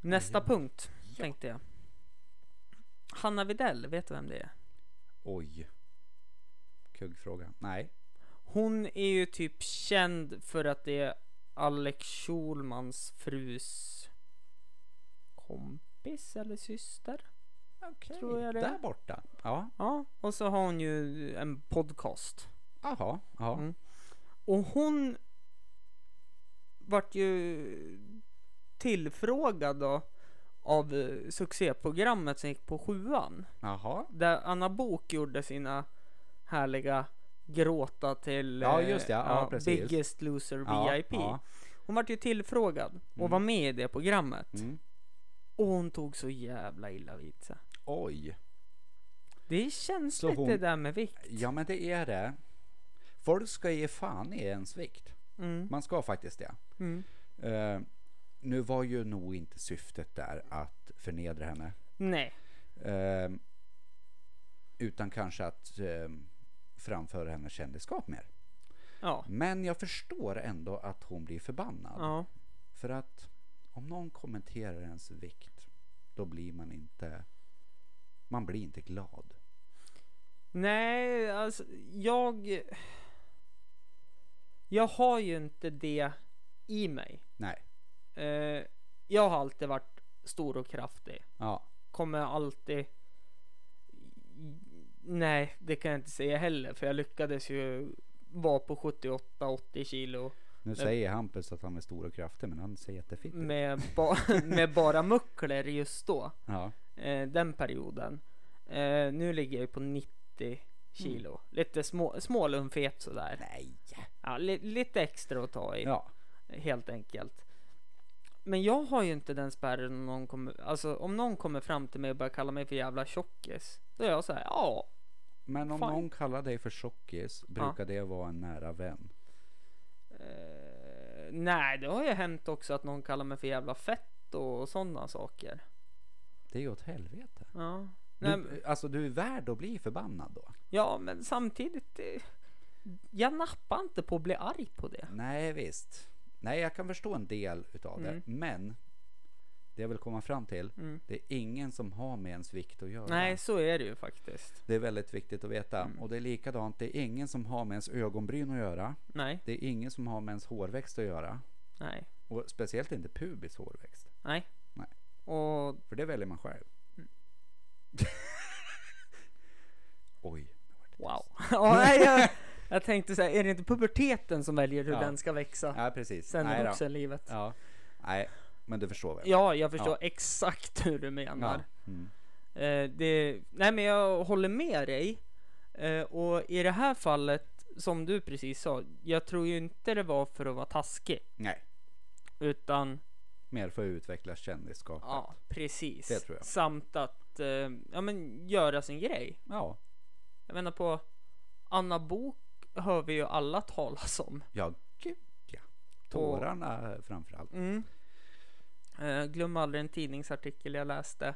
Speaker 3: Nästa
Speaker 4: Ja.
Speaker 3: punkt tänkte jag. Hanna Videll, vet du vem det är?
Speaker 4: Oj. Kuggfråga. Nej.
Speaker 3: Hon är ju typ känd för att det är Alex Schulmans frus kompis eller syster.
Speaker 4: Okej.
Speaker 3: Tror jag det.
Speaker 4: Där borta. Ja.
Speaker 3: Ja, och så har hon ju en podcast.
Speaker 4: Jaha. Ja.
Speaker 3: Mm. Och hon vart ju tillfrågad då av eh, succéprogrammet som gick på sjuan.
Speaker 4: Jaha.
Speaker 3: Där Anna Bok gjorde sina härliga gråta till
Speaker 4: Ja,
Speaker 3: eh,
Speaker 4: just det. Ja, precis.
Speaker 3: Biggest Loser
Speaker 4: Ja,
Speaker 3: VIP.
Speaker 4: ja.
Speaker 3: Hon vart ju tillfrågad och
Speaker 4: Mm.
Speaker 3: var med i det programmet.
Speaker 4: Mm.
Speaker 3: Och hon tog så jävla illa vid sig.
Speaker 4: Oj.
Speaker 3: Det är känsligt
Speaker 4: hon-
Speaker 3: det där med vikt.
Speaker 4: Ja, men det är det. Folk ska ge fan i ens vikt.
Speaker 3: Mm.
Speaker 4: Man ska faktiskt det.
Speaker 3: Mm.
Speaker 4: Eh, nu var ju nog inte syftet där att förnedra henne.
Speaker 3: Nej.
Speaker 4: Eh, utan kanske att eh, framföra hennes kändisskap mer.
Speaker 3: Ja.
Speaker 4: Men jag förstår ändå att hon blir förbannad.
Speaker 3: Ja.
Speaker 4: För att om någon kommenterar ens vikt, då blir man inte, man blir inte glad.
Speaker 3: Nej, alltså jag... Jag har ju inte det i mig.
Speaker 4: Nej,
Speaker 3: Eh, jag har alltid varit stor och kraftig.
Speaker 4: ja,
Speaker 3: Kommer alltid... Nej, det kan jag inte säga heller. För jag lyckades ju vara på 78-80 kilo
Speaker 4: nu säger Hampus att han är stor och kraftig, men han säger jättefint.
Speaker 3: med, ba med bara muckler just då.
Speaker 4: Ja,
Speaker 3: Eh, den perioden. Eh, nu ligger jag på 90 kilo. Lite små, smålumfet sådär.
Speaker 4: nej,
Speaker 3: Ja, li lite extra att ta i.
Speaker 4: ja,
Speaker 3: Helt enkelt. Men jag har ju inte den spärren om någon kommer, alltså om någon kommer fram till mig och börjar kalla mig för jävla tjockis. Då är jag så här, ja.
Speaker 4: men om
Speaker 3: Fine.
Speaker 4: någon kallar dig för tjockis, brukar det vara en nära vän?
Speaker 3: Eh, nej, det har ju hänt också att någon kallar mig för jävla fett och sådana saker.
Speaker 4: Det är ju åt helvete.
Speaker 3: Ja. Nej,
Speaker 4: Du, alltså du är värd att bli förbannad då?
Speaker 3: ja, men samtidigt. Eh, jag nappar inte på att bli arg på det.
Speaker 4: Nej, visst. Nej, jag kan förstå en del utav
Speaker 3: Mm.
Speaker 4: det, men det jag vill komma fram till,
Speaker 3: Mm.
Speaker 4: det är ingen som har med ens vikt att göra.
Speaker 3: Nej, så är det ju faktiskt.
Speaker 4: Det är väldigt viktigt att veta.
Speaker 3: Mm.
Speaker 4: Och det är likadant, det är ingen som har med ens ögonbryn att göra.
Speaker 3: Nej,
Speaker 4: Det är ingen som har med ens hårväxt att göra.
Speaker 3: nej,
Speaker 4: Och speciellt inte pubis hårväxt.
Speaker 3: nej.
Speaker 4: Nej.
Speaker 3: Och
Speaker 4: För det väljer man själv.
Speaker 3: Mm.
Speaker 4: Oj.
Speaker 3: wow. ja, nej, jag, tänkte säga, är det inte puberteten som väljer hur
Speaker 4: Ja.
Speaker 3: den ska växa?
Speaker 4: Ja, precis.
Speaker 3: Sen
Speaker 4: Nej
Speaker 3: i
Speaker 4: då.
Speaker 3: vuxenlivet. Ja.
Speaker 4: Ja. Nej, men du förstår väl?
Speaker 3: jag förstår
Speaker 4: Ja.
Speaker 3: exakt hur du menar.
Speaker 4: Ja. Mm.
Speaker 3: Eh, det, nej men jag håller med dig. Eh, och i det här fallet, som du precis sa, jag tror ju inte det var för att vara taskig.
Speaker 4: Nej,
Speaker 3: Utan,
Speaker 4: mer för att utveckla kändisskapet.
Speaker 3: ja precis.
Speaker 4: Det tror jag.
Speaker 3: Samt att, eh, ja men göra sin grej.
Speaker 4: Ja,
Speaker 3: Jag menar på Anna Bok hör vi ju alla talas om.
Speaker 4: ja gud ja. Tårarna framförallt.
Speaker 3: Mm. Eh, glöm aldrig en tidningsartikel jag läste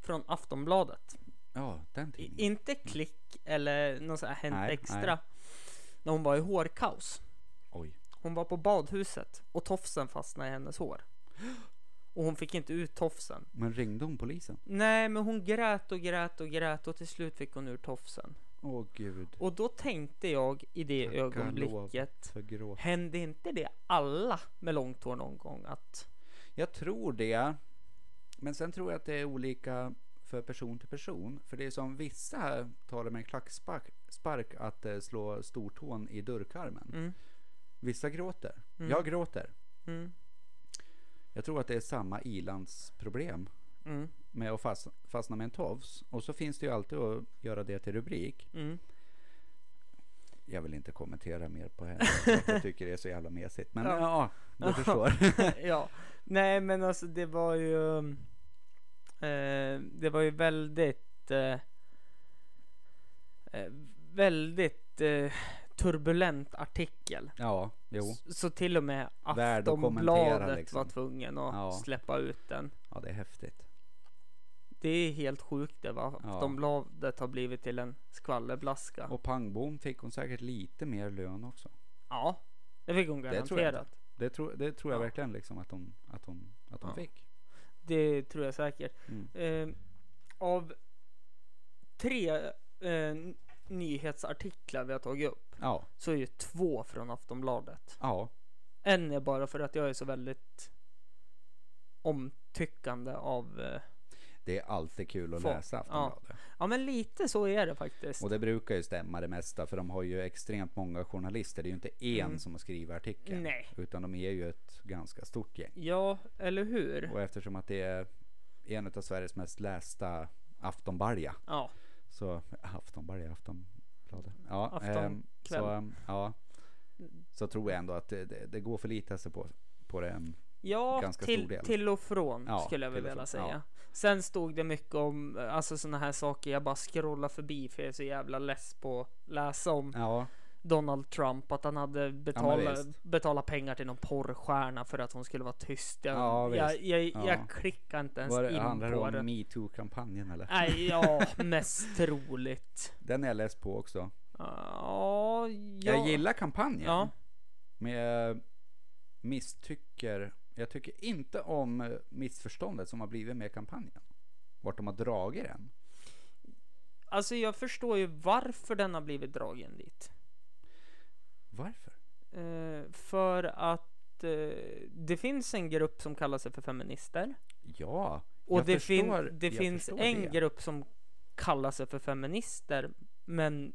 Speaker 3: från Aftonbladet.
Speaker 4: Ja, den
Speaker 3: I,
Speaker 4: tidningen.
Speaker 3: inte klick eller något sånt här Hänt
Speaker 4: Nej,
Speaker 3: Extra.
Speaker 4: nej.
Speaker 3: När hon var i hårkaos.
Speaker 4: Oj.
Speaker 3: Hon var på badhuset och tofsen fastnade i hennes hår. Och hon fick inte ut tofsen.
Speaker 4: Men ringde hon polisen?
Speaker 3: Nej, men hon grät och grät och grät och till slut fick hon ur tofsen.
Speaker 4: Åh gud.
Speaker 3: Och då tänkte jag i det
Speaker 4: Tacka
Speaker 3: ögonblicket. Hände inte det alla med långt hår någon gång? Att
Speaker 4: Jag tror det. Men sen tror jag att det är olika för person till person. För det är som vissa tar det med en klackspark spark att eh, slå stortån i dörrkarmen.
Speaker 3: Mm.
Speaker 4: Vissa gråter.
Speaker 3: Mm.
Speaker 4: Jag gråter.
Speaker 3: mm,
Speaker 4: Jag tror att det är samma ilandsproblem
Speaker 3: mm,
Speaker 4: med att fast, fastna med en tofs. Och så finns det ju alltid att göra det till rubrik.
Speaker 3: mm.
Speaker 4: Jag vill inte kommentera mer på henne. jag tycker det är så jävla mesigt. Men
Speaker 3: Ja.
Speaker 4: ja, du förstår.
Speaker 3: ja, nej men alltså det var ju eh, Det var ju väldigt eh, eh, Väldigt eh, turbulent artikel.
Speaker 4: Ja, jo.
Speaker 3: Så till och med Aftonbladet
Speaker 4: liksom.
Speaker 3: var tvungen att
Speaker 4: Ja.
Speaker 3: släppa ut den.
Speaker 4: Ja, det är häftigt.
Speaker 3: Det är helt sjukt det vad
Speaker 4: Ja.
Speaker 3: Aftonbladet har blivit till en skvallerblaska.
Speaker 4: Och Pangbom fick hon säkert lite mer lön också.
Speaker 3: Ja, det fick hon
Speaker 4: Det tror jag
Speaker 3: garanterat.
Speaker 4: Det, tro, det tror jag
Speaker 3: Ja.
Speaker 4: verkligen liksom att hon, att hon, att hon
Speaker 3: Ja.
Speaker 4: fick.
Speaker 3: Det tror jag säkert.
Speaker 4: Mm.
Speaker 3: Eh, av tre eh, nyhetsartiklar vi har tagit upp
Speaker 4: Ja,
Speaker 3: så är ju två från Aftonbladet.
Speaker 4: ja,
Speaker 3: En är bara för att jag är så väldigt omtyckande av... Eh,
Speaker 4: det är alltid kul att
Speaker 3: Få-
Speaker 4: läsa Aftonbladet.
Speaker 3: ja men lite så är det faktiskt.
Speaker 4: Och det brukar ju stämma det mesta för de har ju extremt många journalister. Det är ju inte en
Speaker 3: Mm.
Speaker 4: som skrivit artikeln.
Speaker 3: Nej.
Speaker 4: Utan de är ju ett ganska stort gäng.
Speaker 3: Ja, eller hur?
Speaker 4: Och eftersom att det är en av Sveriges mest lästa Aftonbalja.
Speaker 3: Ja,
Speaker 4: Så Aftonbalja, Aftonbladet. Ja, ehm, så, ehm, ja, så tror jag ändå att det, det, det går att förlita sig på, på det. än-
Speaker 3: ja
Speaker 4: Ganska stor
Speaker 3: till,
Speaker 4: del.
Speaker 3: till och från
Speaker 4: Ja,
Speaker 3: skulle jag vilja säga. Sen stod det mycket om eh, alltså sådana här saker jag bara scrollar förbi för jag är så jävla less på att läsa om
Speaker 4: Ja,
Speaker 3: Donald Trump att han hade
Speaker 4: Ja,
Speaker 3: betalat,
Speaker 4: visst.
Speaker 3: betalat pengar till någon porrstjärna för att hon skulle vara tyst. Jag,
Speaker 4: Ja,
Speaker 3: jag, jag,
Speaker 4: Ja.
Speaker 3: jag klickar inte ens
Speaker 4: var det,
Speaker 3: in
Speaker 4: handlar det
Speaker 3: på
Speaker 4: om
Speaker 3: det.
Speaker 4: metoo-kampanjen eller?
Speaker 3: Nej, ja, mest troligt.
Speaker 4: Den är jag läst på också.
Speaker 3: Ja, ja.
Speaker 4: Jag gillar kampanjen.
Speaker 3: Ja.
Speaker 4: Men jag misstycker, jag tycker inte om eh, missförståndet som har blivit med kampanjen. Vart de har dragit den.
Speaker 3: Alltså jag förstår ju varför den har blivit dragen dit.
Speaker 4: Varför?
Speaker 3: Eh, för att eh, det finns en grupp som kallar sig för feminister.
Speaker 4: Ja,
Speaker 3: Och
Speaker 4: jag
Speaker 3: det, fin-
Speaker 4: förstår-
Speaker 3: det
Speaker 4: jag
Speaker 3: finns en
Speaker 4: det.
Speaker 3: grupp som kallar sig för feminister. Men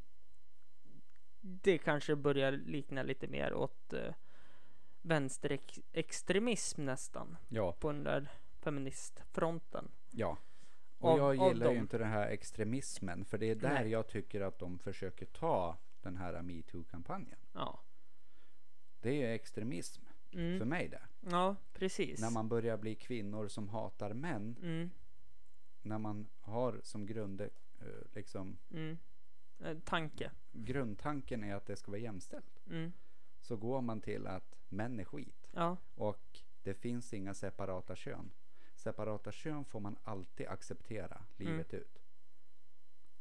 Speaker 3: det kanske börjar likna lite mer åt eh, vänsterextremism nästan.
Speaker 4: Ja,
Speaker 3: På den där feministfronten.
Speaker 4: ja. Och
Speaker 3: Av-
Speaker 4: jag gillar ju inte den här extremismen. För det är där
Speaker 3: Nej.
Speaker 4: jag tycker att de försöker ta den här metoo-kampanjen.
Speaker 3: Ja.
Speaker 4: Det är extremism för
Speaker 3: Mm.
Speaker 4: mig det.
Speaker 3: Ja, precis.
Speaker 4: När man börjar bli kvinnor som hatar män.
Speaker 3: Mm.
Speaker 4: När man har som grund, eh, liksom,
Speaker 3: Mm. Eh, tanke.
Speaker 4: grundtanken är att det ska vara jämställt.
Speaker 3: Mm.
Speaker 4: Så går man till att män är skit.
Speaker 3: Ja.
Speaker 4: Och det finns inga separata kön. Separata kön får man alltid acceptera livet ut.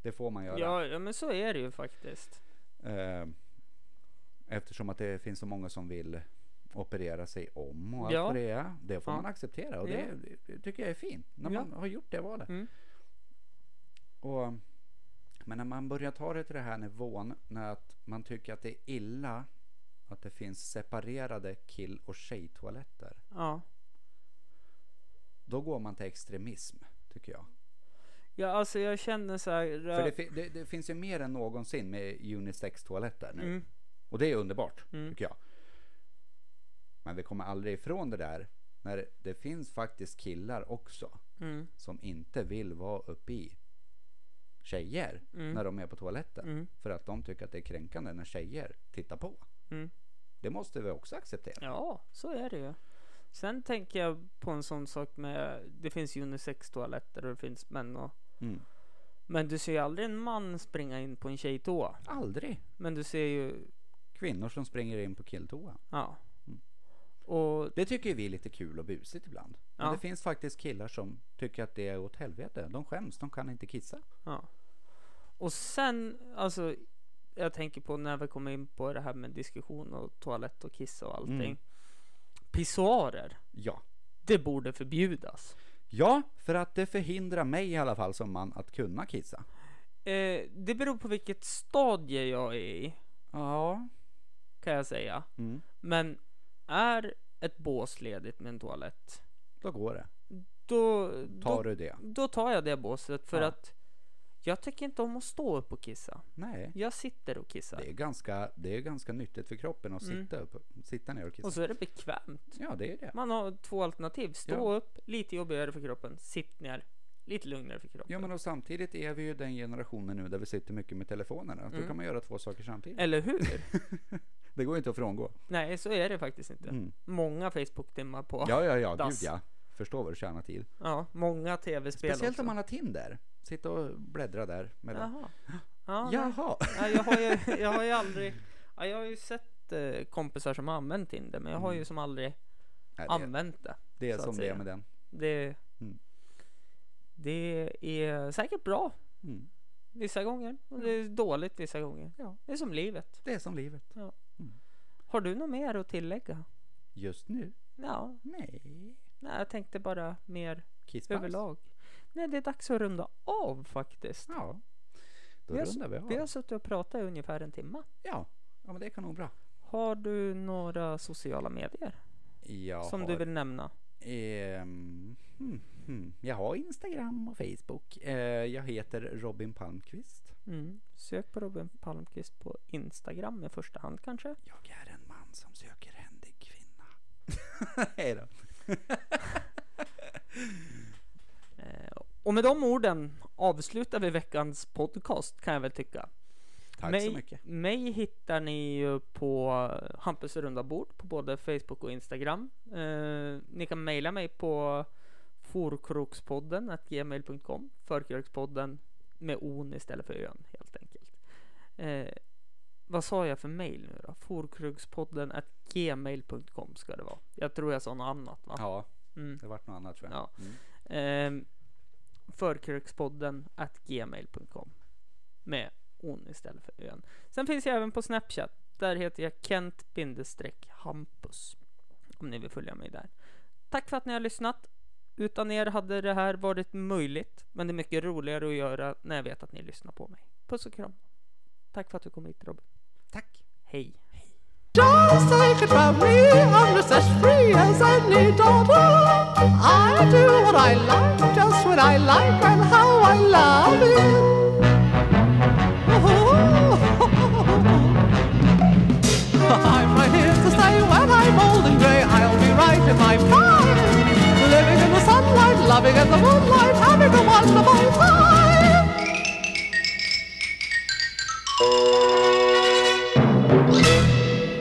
Speaker 4: Det får man göra.
Speaker 3: Mm. Ja, ja, men så är det ju faktiskt.
Speaker 4: Eh, eftersom att det finns så många som vill operera sig om och allt
Speaker 3: Ja.
Speaker 4: det är. Det får
Speaker 3: Ja.
Speaker 4: man acceptera och det, det tycker jag är fint. När
Speaker 3: Ja.
Speaker 4: man har gjort det valet.
Speaker 3: Mm.
Speaker 4: Och, men när man börjar ta det till den här nivån när att man tycker att det är illa att det finns separerade kill och tjejtoaletter.
Speaker 3: Ja.
Speaker 4: Då går man till extremism tycker jag.
Speaker 3: Ja, alltså jag känner så här.
Speaker 4: För det, fi- det, det finns ju mer än någonsin med unisex-toaletter nu.
Speaker 3: Mm.
Speaker 4: Och det är underbart,
Speaker 3: Mm.
Speaker 4: tycker jag. Men vi kommer aldrig ifrån det där när det finns faktiskt killar också
Speaker 3: Mm.
Speaker 4: som inte vill vara uppe i tjejer
Speaker 3: Mm.
Speaker 4: när de är på toaletten.
Speaker 3: Mm.
Speaker 4: För att de tycker att det är kränkande när tjejer tittar på. Det måste vi också acceptera.
Speaker 3: Ja, så är det ju. Sen tänker jag på en sån sak med, det finns unisex-toaletter och det finns män och
Speaker 4: Mm.
Speaker 3: Men du ser ju aldrig en man springa in på en tjejtoa.
Speaker 4: Aldrig
Speaker 3: Men du ser ju,
Speaker 4: kvinnor som springer in på killtoa.
Speaker 3: ja.
Speaker 4: Mm.
Speaker 3: Och
Speaker 4: Det tycker vi är lite kul och busigt ibland. Men
Speaker 3: Ja.
Speaker 4: det finns faktiskt killar som tycker att det är åt helvete. De skäms, de kan inte kissa.
Speaker 3: Ja. Och sen, alltså, jag tänker på när vi kommer in på det här med diskussion och toalett och kiss och allting.
Speaker 4: Mm.
Speaker 3: Pissoarer,
Speaker 4: Ja.
Speaker 3: det borde förbjudas.
Speaker 4: Ja, för att det förhindrar mig i alla fall som man att kunna kissa.
Speaker 3: Eh, det beror på vilket stadie jag är i,
Speaker 4: Ja.
Speaker 3: kan jag säga.
Speaker 4: Mm.
Speaker 3: Men är ett bås ledigt med en toalett,
Speaker 4: Då går det.
Speaker 3: då,
Speaker 4: Tar
Speaker 3: då,
Speaker 4: du det?
Speaker 3: då tar jag det båset för
Speaker 4: Ja.
Speaker 3: att jag tycker inte om att stå upp och kissa.
Speaker 4: Nej.
Speaker 3: Jag sitter och kissar.
Speaker 4: Det är ganska, det är ganska nyttigt för kroppen att
Speaker 3: Mm.
Speaker 4: sitta, upp, sitta ner och kissa.
Speaker 3: Och så är det bekvämt.
Speaker 4: Ja, det är det.
Speaker 3: Man har två alternativ. Stå
Speaker 4: Ja.
Speaker 3: upp, lite jobbigare för kroppen. Sitt ner, lite lugnare för kroppen.
Speaker 4: Ja, men och samtidigt är vi ju den generationen nu där vi sitter mycket med telefonerna. Då
Speaker 3: Mm.
Speaker 4: kan man göra två saker samtidigt.
Speaker 3: Eller hur?
Speaker 4: Det går ju inte att frångå.
Speaker 3: Nej, så är det faktiskt inte.
Speaker 4: Mm.
Speaker 3: Många Facebook-timmar på.
Speaker 4: Ja, ja, ja, gud
Speaker 3: dass.
Speaker 4: ja. Förstår vad du tjänar tid.
Speaker 3: Ja, många tv-spel
Speaker 4: Speciellt
Speaker 3: också.
Speaker 4: om man har Tinder. Sitta och bläddra där. Mellan.
Speaker 3: Jaha. Ja.
Speaker 4: Jaha.
Speaker 3: Ja, jag, har ju, jag har ju aldrig... Ja, jag har ju sett eh, kompisar som har använt Tinder, men jag har ju som aldrig
Speaker 4: Nej, det,
Speaker 3: använt det.
Speaker 4: det är som det är med den.
Speaker 3: Det,
Speaker 4: Mm.
Speaker 3: det är säkert bra
Speaker 4: Mm.
Speaker 3: vissa gånger och det är dåligt vissa gånger.
Speaker 4: Ja.
Speaker 3: Det är som livet.
Speaker 4: Det är som livet.
Speaker 3: Har du något mer att tillägga?
Speaker 4: Just nu?
Speaker 3: Ja,
Speaker 4: Nej.
Speaker 3: nej, jag tänkte bara mer
Speaker 4: Kisspaus?
Speaker 3: överlag. Nej, det är dags att runda av faktiskt.
Speaker 4: Ja. Då
Speaker 3: Vi har,
Speaker 4: rundar vi av.
Speaker 3: vi har suttit och pratat i ungefär en timme.
Speaker 4: Ja. ja, men det kan nog bra.
Speaker 3: Har du några sociala medier
Speaker 4: Jag
Speaker 3: som
Speaker 4: har,
Speaker 3: du vill nämna?
Speaker 4: ehm, hmm, hmm. Jag har Instagram och Facebook. Eh, jag heter Robin Palmqvist.
Speaker 3: Mm. Sök på Robin Palmqvist på Instagram i första hand kanske.
Speaker 4: Jag är en man som söker händig kvinna. Hej då.
Speaker 3: Och med de orden avslutar vi veckans podcast kan jag väl tycka.
Speaker 4: Tack
Speaker 3: mig,
Speaker 4: så mycket.
Speaker 3: Mig hittar ni ju på Hampus runda bord på både Facebook och Instagram. Eh, ni kan mejla mig på forkrokspodden gmail.com Förkrökspodden med on istället för ön helt enkelt. Eh, vad sa jag för mejl nu då? Forkrokspodden gmail.com ska det vara. Jag tror jag sa något annat va?
Speaker 4: Ja,
Speaker 3: Mm.
Speaker 4: det vart något annat tror jag.
Speaker 3: Ja.
Speaker 4: Mm.
Speaker 3: Eh, förkrökspodden gmail.com med on istället för ön. Sen finns jag även på Snapchat. Där heter jag Kent-Hampus. Om ni vill följa mig där. Tack för att ni har lyssnat. Utan er hade det här varit möjligt. Men det är mycket roligare att göra när jag vet att ni lyssnar på mig. Puss och kram. Tack för att du kom hit Robin.
Speaker 4: Tack!
Speaker 3: Hej.
Speaker 2: Just take it from me, I'm just as free as any daughter. I do what I like, just when I like, and how I love it. I'm right here to stay when I'm old and grey. I'll be right in my prime, living in the sunlight, loving in the moonlight, having a wonderful time.